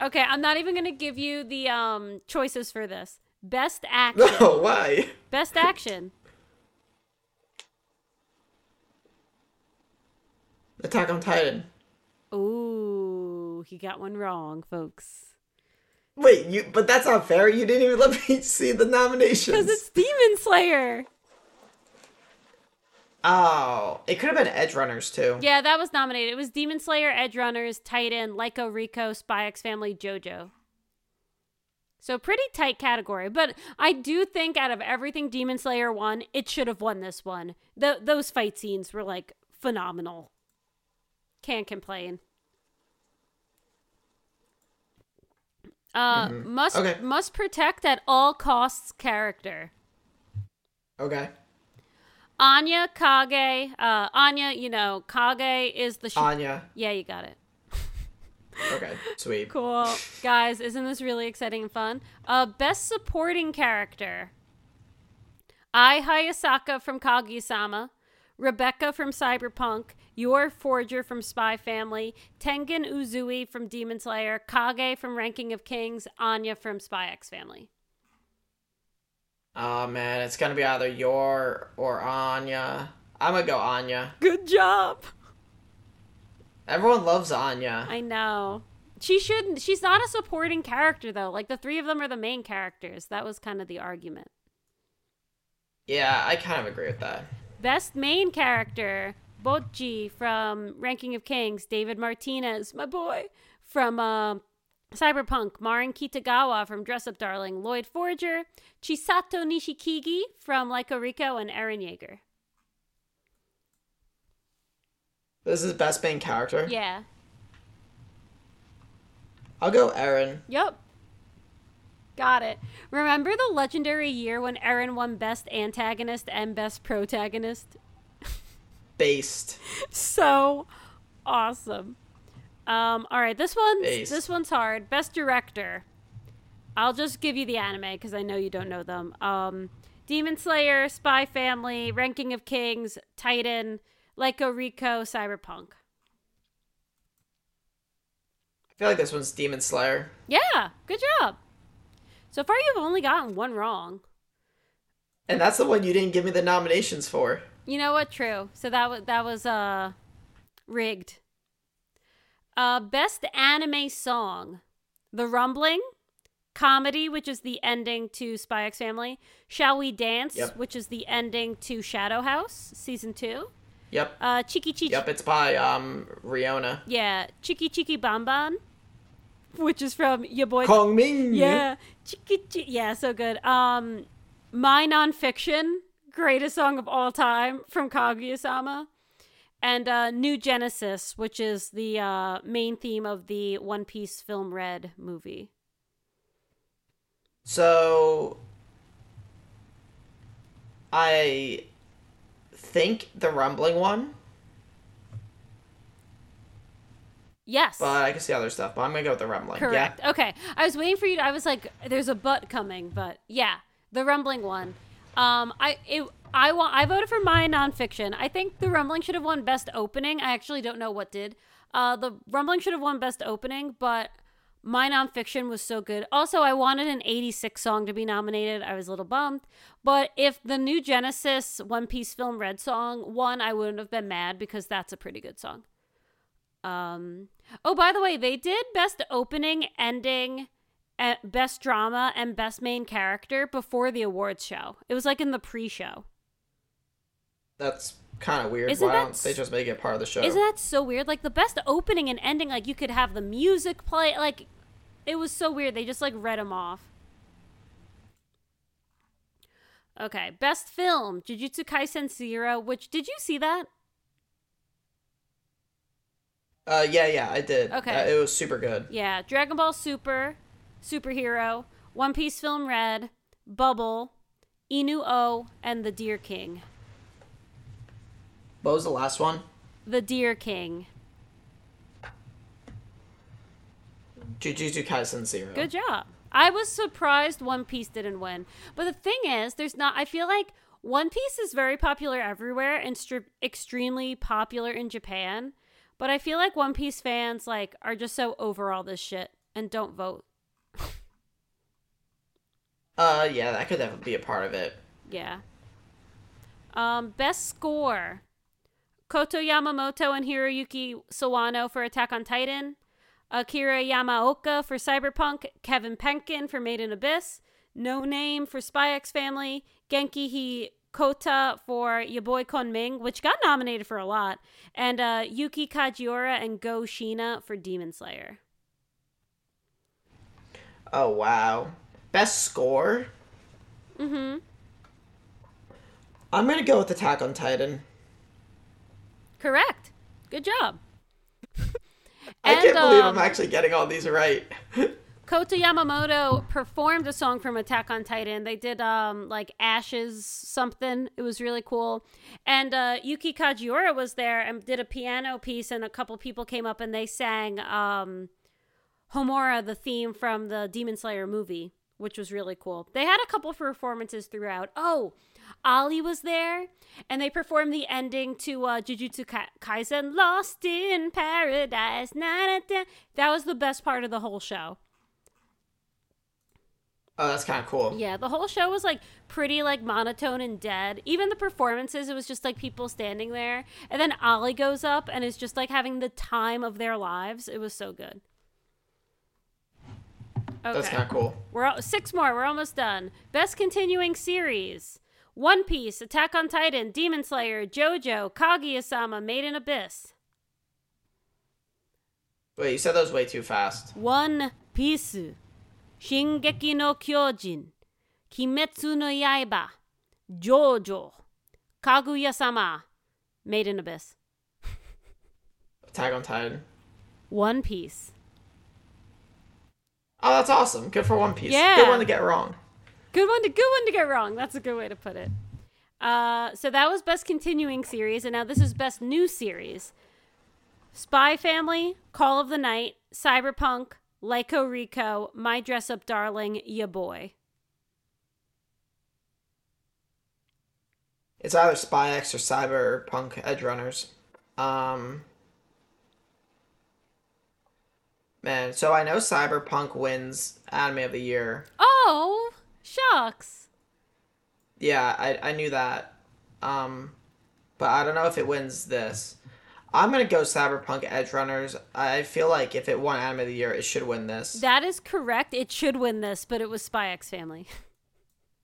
Okay, I'm not even gonna give you the um choices for this. Best (laughs) action. No, why? Best action. Attack on Titan. Ooh, he got one wrong, folks. Wait, you but that's not fair. You didn't even let (laughs) me see the nominations. Because it's Demon Slayer. Oh, it could have been Edgerunners too. Yeah, that was nominated. It was Demon Slayer, Edgerunners, Titan, Lyco Rico, Spy X Family, JoJo. So pretty tight category, but I do think out of everything Demon Slayer won, it should have won this one. The those fight scenes were like phenomenal. Can't complain. Uh, must Okay. must protect at all costs character. Okay. Anya Kage, uh, Anya, you know, Kage is the sh- Anya. yeah, you got it. (laughs) Okay, sweet. Cool. Guys, isn't this really exciting and fun? Uh, best supporting character. Ai Hayasaka from Kaguya-sama, Rebecca from Cyberpunk, Yor Forger from Spy Family, Tengen Uzui from Demon Slayer, Kage from Ranking of Kings, Anya from Spy X Family. Oh man, it's gonna be either Yor or Anya. I'm gonna go Anya. Good job. Everyone loves Anya. I know. She shouldn't. She's not a supporting character though. Like the three of them are the main characters. That was kind of the argument. Yeah, I kind of agree with that. Best main character, Bojji from Ranking of Kings, David Martinez, my boy, from uh, Cyberpunk, Marin Kitagawa from Dress Up Darling, Lloyd Forger, Chisato Nishikigi from Lyco Rico, and Eren Yeager. This is best main character. Yeah. I'll go Eren. Yep. Got it. Remember the legendary year when Eren won Best Antagonist and Best Protagonist? Based. so awesome. Um, all right, this one's Ace. this one's hard. Best director. I'll just give you the anime because I know you don't know them. Um, Demon Slayer, Spy Family, Ranking of Kings, Titan, Lyco Rico, Cyberpunk. I feel like this one's Demon Slayer. Yeah, good job. So far, you've only gotten one wrong. And that's the one you didn't give me the nominations for. You know what? True. So that was that was uh rigged. Uh, best anime song: The Rumbling, Comedy, which is the ending to Spy X Family, Shall We Dance, Yep. which is the ending to Shadow House season two. Yep. Uh, Chiki Chiki. Yep, it's by um Riona. Yeah, Chiki Chiki Banban, which is from your boy. Kongming. Yeah, Yeah, so good. Um, my nonfiction, greatest song of all time from Kaguya-sama, and uh, New Genesis, which is the uh, main theme of the One Piece film Red movie. So I think the rumbling one, Yes. but I can see other stuff. But I'm gonna go with the rumbling. Correct. Yeah. Okay. I was waiting for you. To, I was like, "There's a butt coming," but yeah, the rumbling one. Um, I it I want I voted for my nonfiction. I think the rumbling should have won best opening. I actually don't know what did. Uh, the rumbling should have won best opening, but my nonfiction was so good. Also, I wanted an '86 song to be nominated. I was a little bummed, but if the new Genesis One Piece film Red song won, I wouldn't have been mad because that's a pretty good song. Um. Oh, by the way, they did best opening, ending, uh, best drama, and best main character before the awards show. It was like in the pre-show. That's kind of weird. Isn't Why don't they just make it part of the show? Isn't that so weird? Like the best opening and ending, like you could have the music play. Like it was so weird. They just like read them off. Okay, best film: Jujutsu Kaisen Zero. Which did you see that? Uh, yeah, yeah, I did. Okay. Uh, it was super good. Yeah, Dragon Ball Super, Superhero, One Piece Film Red, Bubble, Inu O, and The Deer King. What was the last one? The Deer King. Jujutsu Kaisen Zero. Good job. I was surprised One Piece didn't win. But the thing is, there's not, I feel like One Piece is very popular everywhere and stri- extremely popular in Japan. But I feel like One Piece fans, like, are just so over all this shit and don't vote. Uh, yeah, that could definitely be a part of it. Yeah. Um, best score. Kohta Yamamoto and Hiroyuki Sawano for Attack on Titan. Akira Yamaoka for Cyberpunk. Kevin Penkin for Made in Abyss. No Name for Spy X Family. Genki Hikota for Your Boy Kongming, which got nominated for a lot. And uh, Yuki Kajiura and Go Shiina for Demon Slayer. Oh wow. Best score? Mm-hmm. I'm gonna go with Attack on Titan. Correct. Good job. (laughs) I And, can't believe um, I'm actually getting all these right. (laughs) Kohta Yamamoto performed a song from Attack on Titan. They did um like Ashes something. It was really cool. And uh, Yuki Kajiura was there and did a piano piece, and a couple people came up and they sang um, Homura, the theme from the Demon Slayer movie, which was really cool. They had a couple performances throughout. Oh, Ali was there, and they performed the ending to uh, Jujutsu Ka- Kaisen, "Lost in Paradise." Na-na-na. That was the best part of the whole show. Oh, that's kind of cool. Yeah, the whole show was like pretty like monotone and dead. Even the performances, it was just like people standing there. And then Ali goes up and is just like having the time of their lives. It was so good. Okay. That's kind of cool. We're al- six more. We're almost done. Best continuing series: One Piece, Attack on Titan, Demon Slayer, JoJo, Kaguya-sama, Made in Abyss. Wait, you said those way too fast. One Piece, Shingeki no Kyojin, Kimetsu no Yaiba, JoJo, Kaguya-sama, Made in Abyss. Attack on Titan. One Piece. Oh, that's awesome. Good for One Piece. Yeah. Good one to get wrong. Good one to good one to get wrong. That's a good way to put it. Uh, so that was best continuing series, and now this is best new series. Spy Family, Call of the Night, Cyberpunk, Lyco Rico, My Dress Up Darling, Ya Boy. It's either Spy X or Cyberpunk Edgerunners. Um, man, so I know Cyberpunk wins Anime of the Year. Oh, shucks. Yeah, I, I knew that. Um, but I don't know if it wins this. I'm gonna go Cyberpunk Edgerunners. I feel like if it won Anime of the Year, it should win this. That is correct. It should win this, but it was Spy X Family.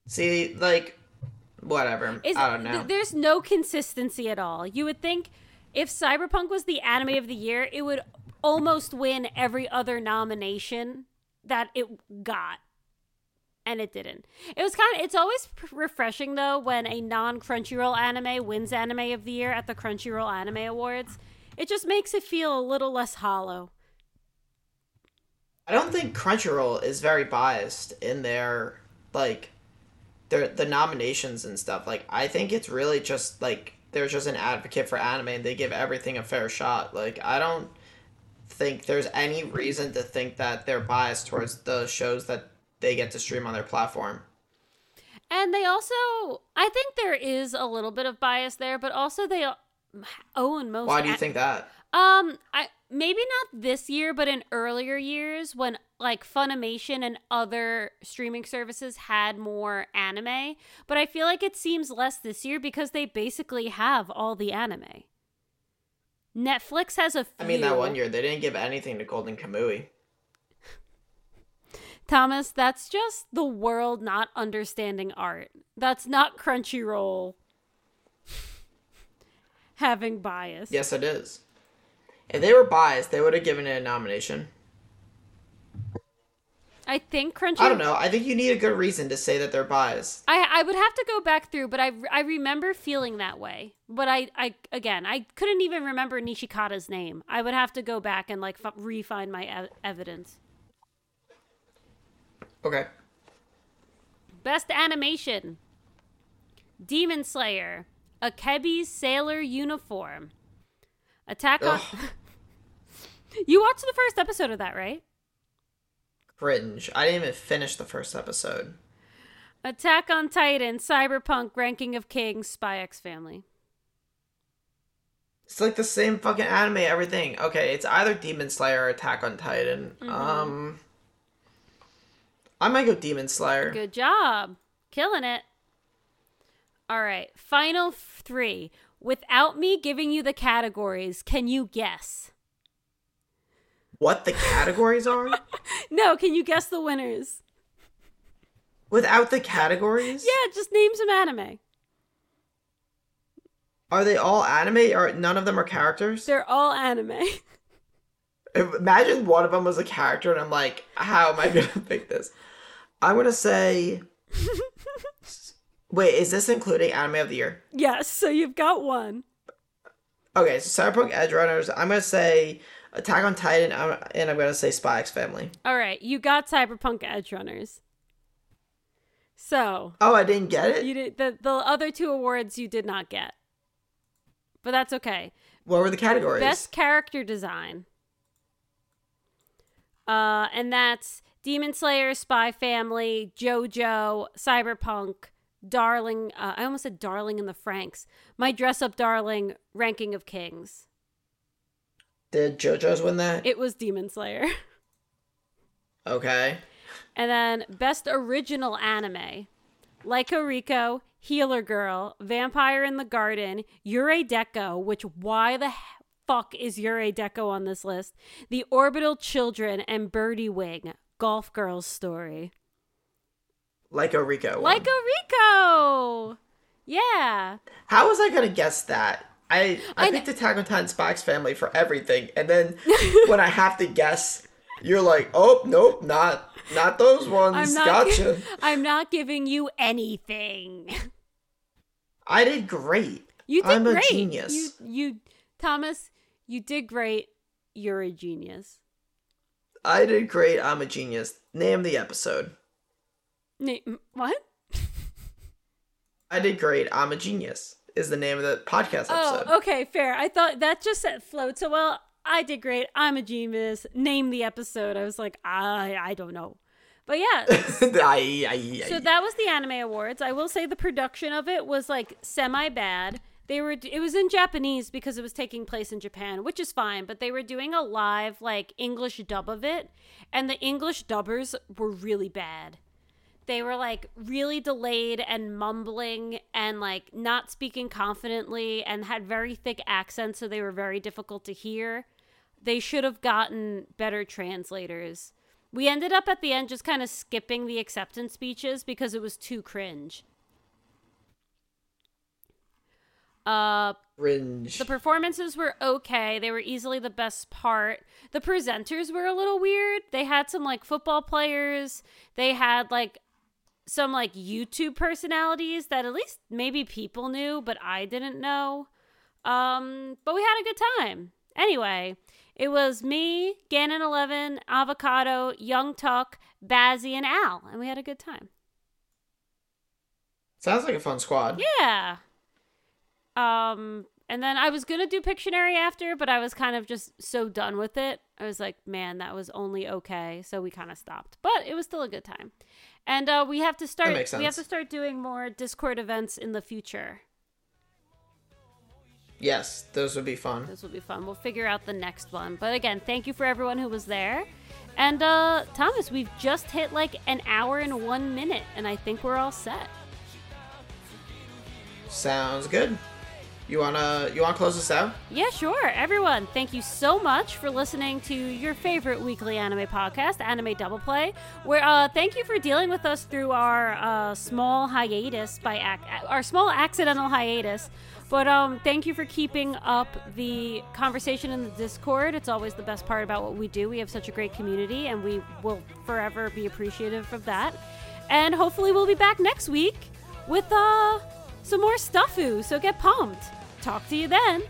See, like, whatever. Is, I don't know. th- there's no consistency at all. You would think if Cyberpunk was the anime of the year, it would almost win every other nomination that it got. And it didn't. It was kind of, it's always refreshing though when a non Crunchyroll anime wins anime of the year at the Crunchyroll Anime Awards. It just makes it feel a little less hollow. I don't think Crunchyroll is very biased in their like their the nominations and stuff. Like I think it's really just like they're just an advocate for anime and they give everything a fair shot. Like I don't think there's any reason to think that they're biased towards the shows that they get to stream on their platform. And they also, I think there is a little bit of bias there, but also they own most. Why do you think that? Um, I maybe not this year, but in earlier years when like Funimation and other streaming services had more anime, but I feel like it seems less this year because they basically have all the anime. Netflix has a few. I mean that one year they didn't give anything to Golden Kamui. Thomas, that's just the world not understanding art. That's not Crunchyroll (laughs) having bias. Yes it is. If they were biased, they would have given it a nomination. I think Crunchyroll. I don't know. I think you need a good reason to say that they're biased. I I would have to go back through, but I I remember feeling that way. But I I again I couldn't even remember Nishikata's name. I would have to go back and like f- refine my ev- evidence. Okay. Best animation: Demon Slayer, Akebi's Sailor Uniform, Attack on. (laughs) You watched the first episode of that, right? Cringe. I didn't even finish the first episode. Attack on Titan, Cyberpunk, Ranking of Kings, Spy X Family. It's like the same fucking anime, everything. Okay, it's either Demon Slayer or Attack on Titan. Um I might go Demon Slayer. Good job. Killing it. All right. Final three. Without me giving you the categories, can you guess? What the categories are? (laughs) No, can you guess the winners? Without the categories? Yeah, just name some anime. Are they all anime or none of them are characters? They're all anime. (laughs) Imagine one of them was a character and I'm like, how am I gonna (laughs) pick this? I'm gonna say (laughs) Wait, is this including anime of the year? yes, so you've got one. Okay, so Cyberpunk Edgerunners, I'm gonna say Attack on Titan, I'm- and I'm gonna say Spy X Family. All right, you got Cyberpunk Edgerunners. So, Oh, I didn't get it. you did the the other two awards you did not get. But that's okay. What were the categories? Best character design. Uh, and that's Demon Slayer, Spy Family, JoJo, Cyberpunk, Darling. Uh, I almost said Darling in the Franxx. My Dress Up Darling, Ranking of Kings. Did JoJo's win that? It was Demon Slayer. (laughs) okay. And then Best Original Anime. Lyco Rico, Healer Girl, Vampire in the Garden, Yurei Deco, which why the fuck is Yurei Deco on this list? The Orbital Children and Birdie Wing, Golf Girl's Story. Lyco Rico. Like a Rico! Yeah. How was I gonna guess that? I I, I picked Attack on Titan Spy Family for everything, and then (laughs) when I have to guess, you're like, oh nope, not not those ones. I'm not gotcha. (laughs) I'm not giving you anything. I did great. You did I'm great. a genius. You you Thomas, you did great. You're a genius. I did great. I'm a genius. Name the episode. Name what? I did great. I'm a genius. Is the name of the podcast oh, episode. Oh, okay, fair. I thought that just said flowed so well. I did great. I'm a genius. Name the episode. I was like, I I don't know. But yeah, (laughs) I, I, so that was the anime awards. I will say the production of it was like semi bad. They were it was in Japanese because it was taking place in Japan, which is fine, but they were doing a live like English dub of it, and the English dubbers were really bad. They were like really delayed and mumbling and like not speaking confidently and had very thick accents so they were very difficult to hear. They should have gotten better translators. We ended up at the end just kind of skipping the acceptance speeches because it was too cringe. Uh, Cringe. the performances were okay. They were easily the best part. The presenters were a little weird. They had some like football players. They had like some like YouTube personalities that at least maybe people knew, but I didn't know. Um, but we had a good time. Anyway, it was me, Ganon Eleven, Avocado, Young Tuck, Bazzy, and Al, and we had a good time. Sounds like a fun squad. Yeah. Um, and then I was gonna do Pictionary after, but I was kind of just so done with it. I was like, man, that was only okay, so we kind of stopped. But it was still a good time. And uh, we have to start. We have to start doing more Discord events in the future. Yes, those would be fun. This will be fun. We'll figure out the next one. But again, thank you for everyone who was there. And uh, Thomas, we've just hit like an hour and one minute, and I think we're all set. Sounds good. You wanna you wanna close this out? Yeah, sure. Everyone, thank you so much for listening to your favorite weekly anime podcast, Anime Double Play. Where uh, thank you for dealing with us through our uh, small hiatus by ac- our small accidental hiatus. But um, thank you for keeping up the conversation in the Discord. It's always the best part about what we do. We have such a great community, and we will forever be appreciative of that. And hopefully, we'll be back next week with uh, some more stuffu. So get pumped. Talk to you then.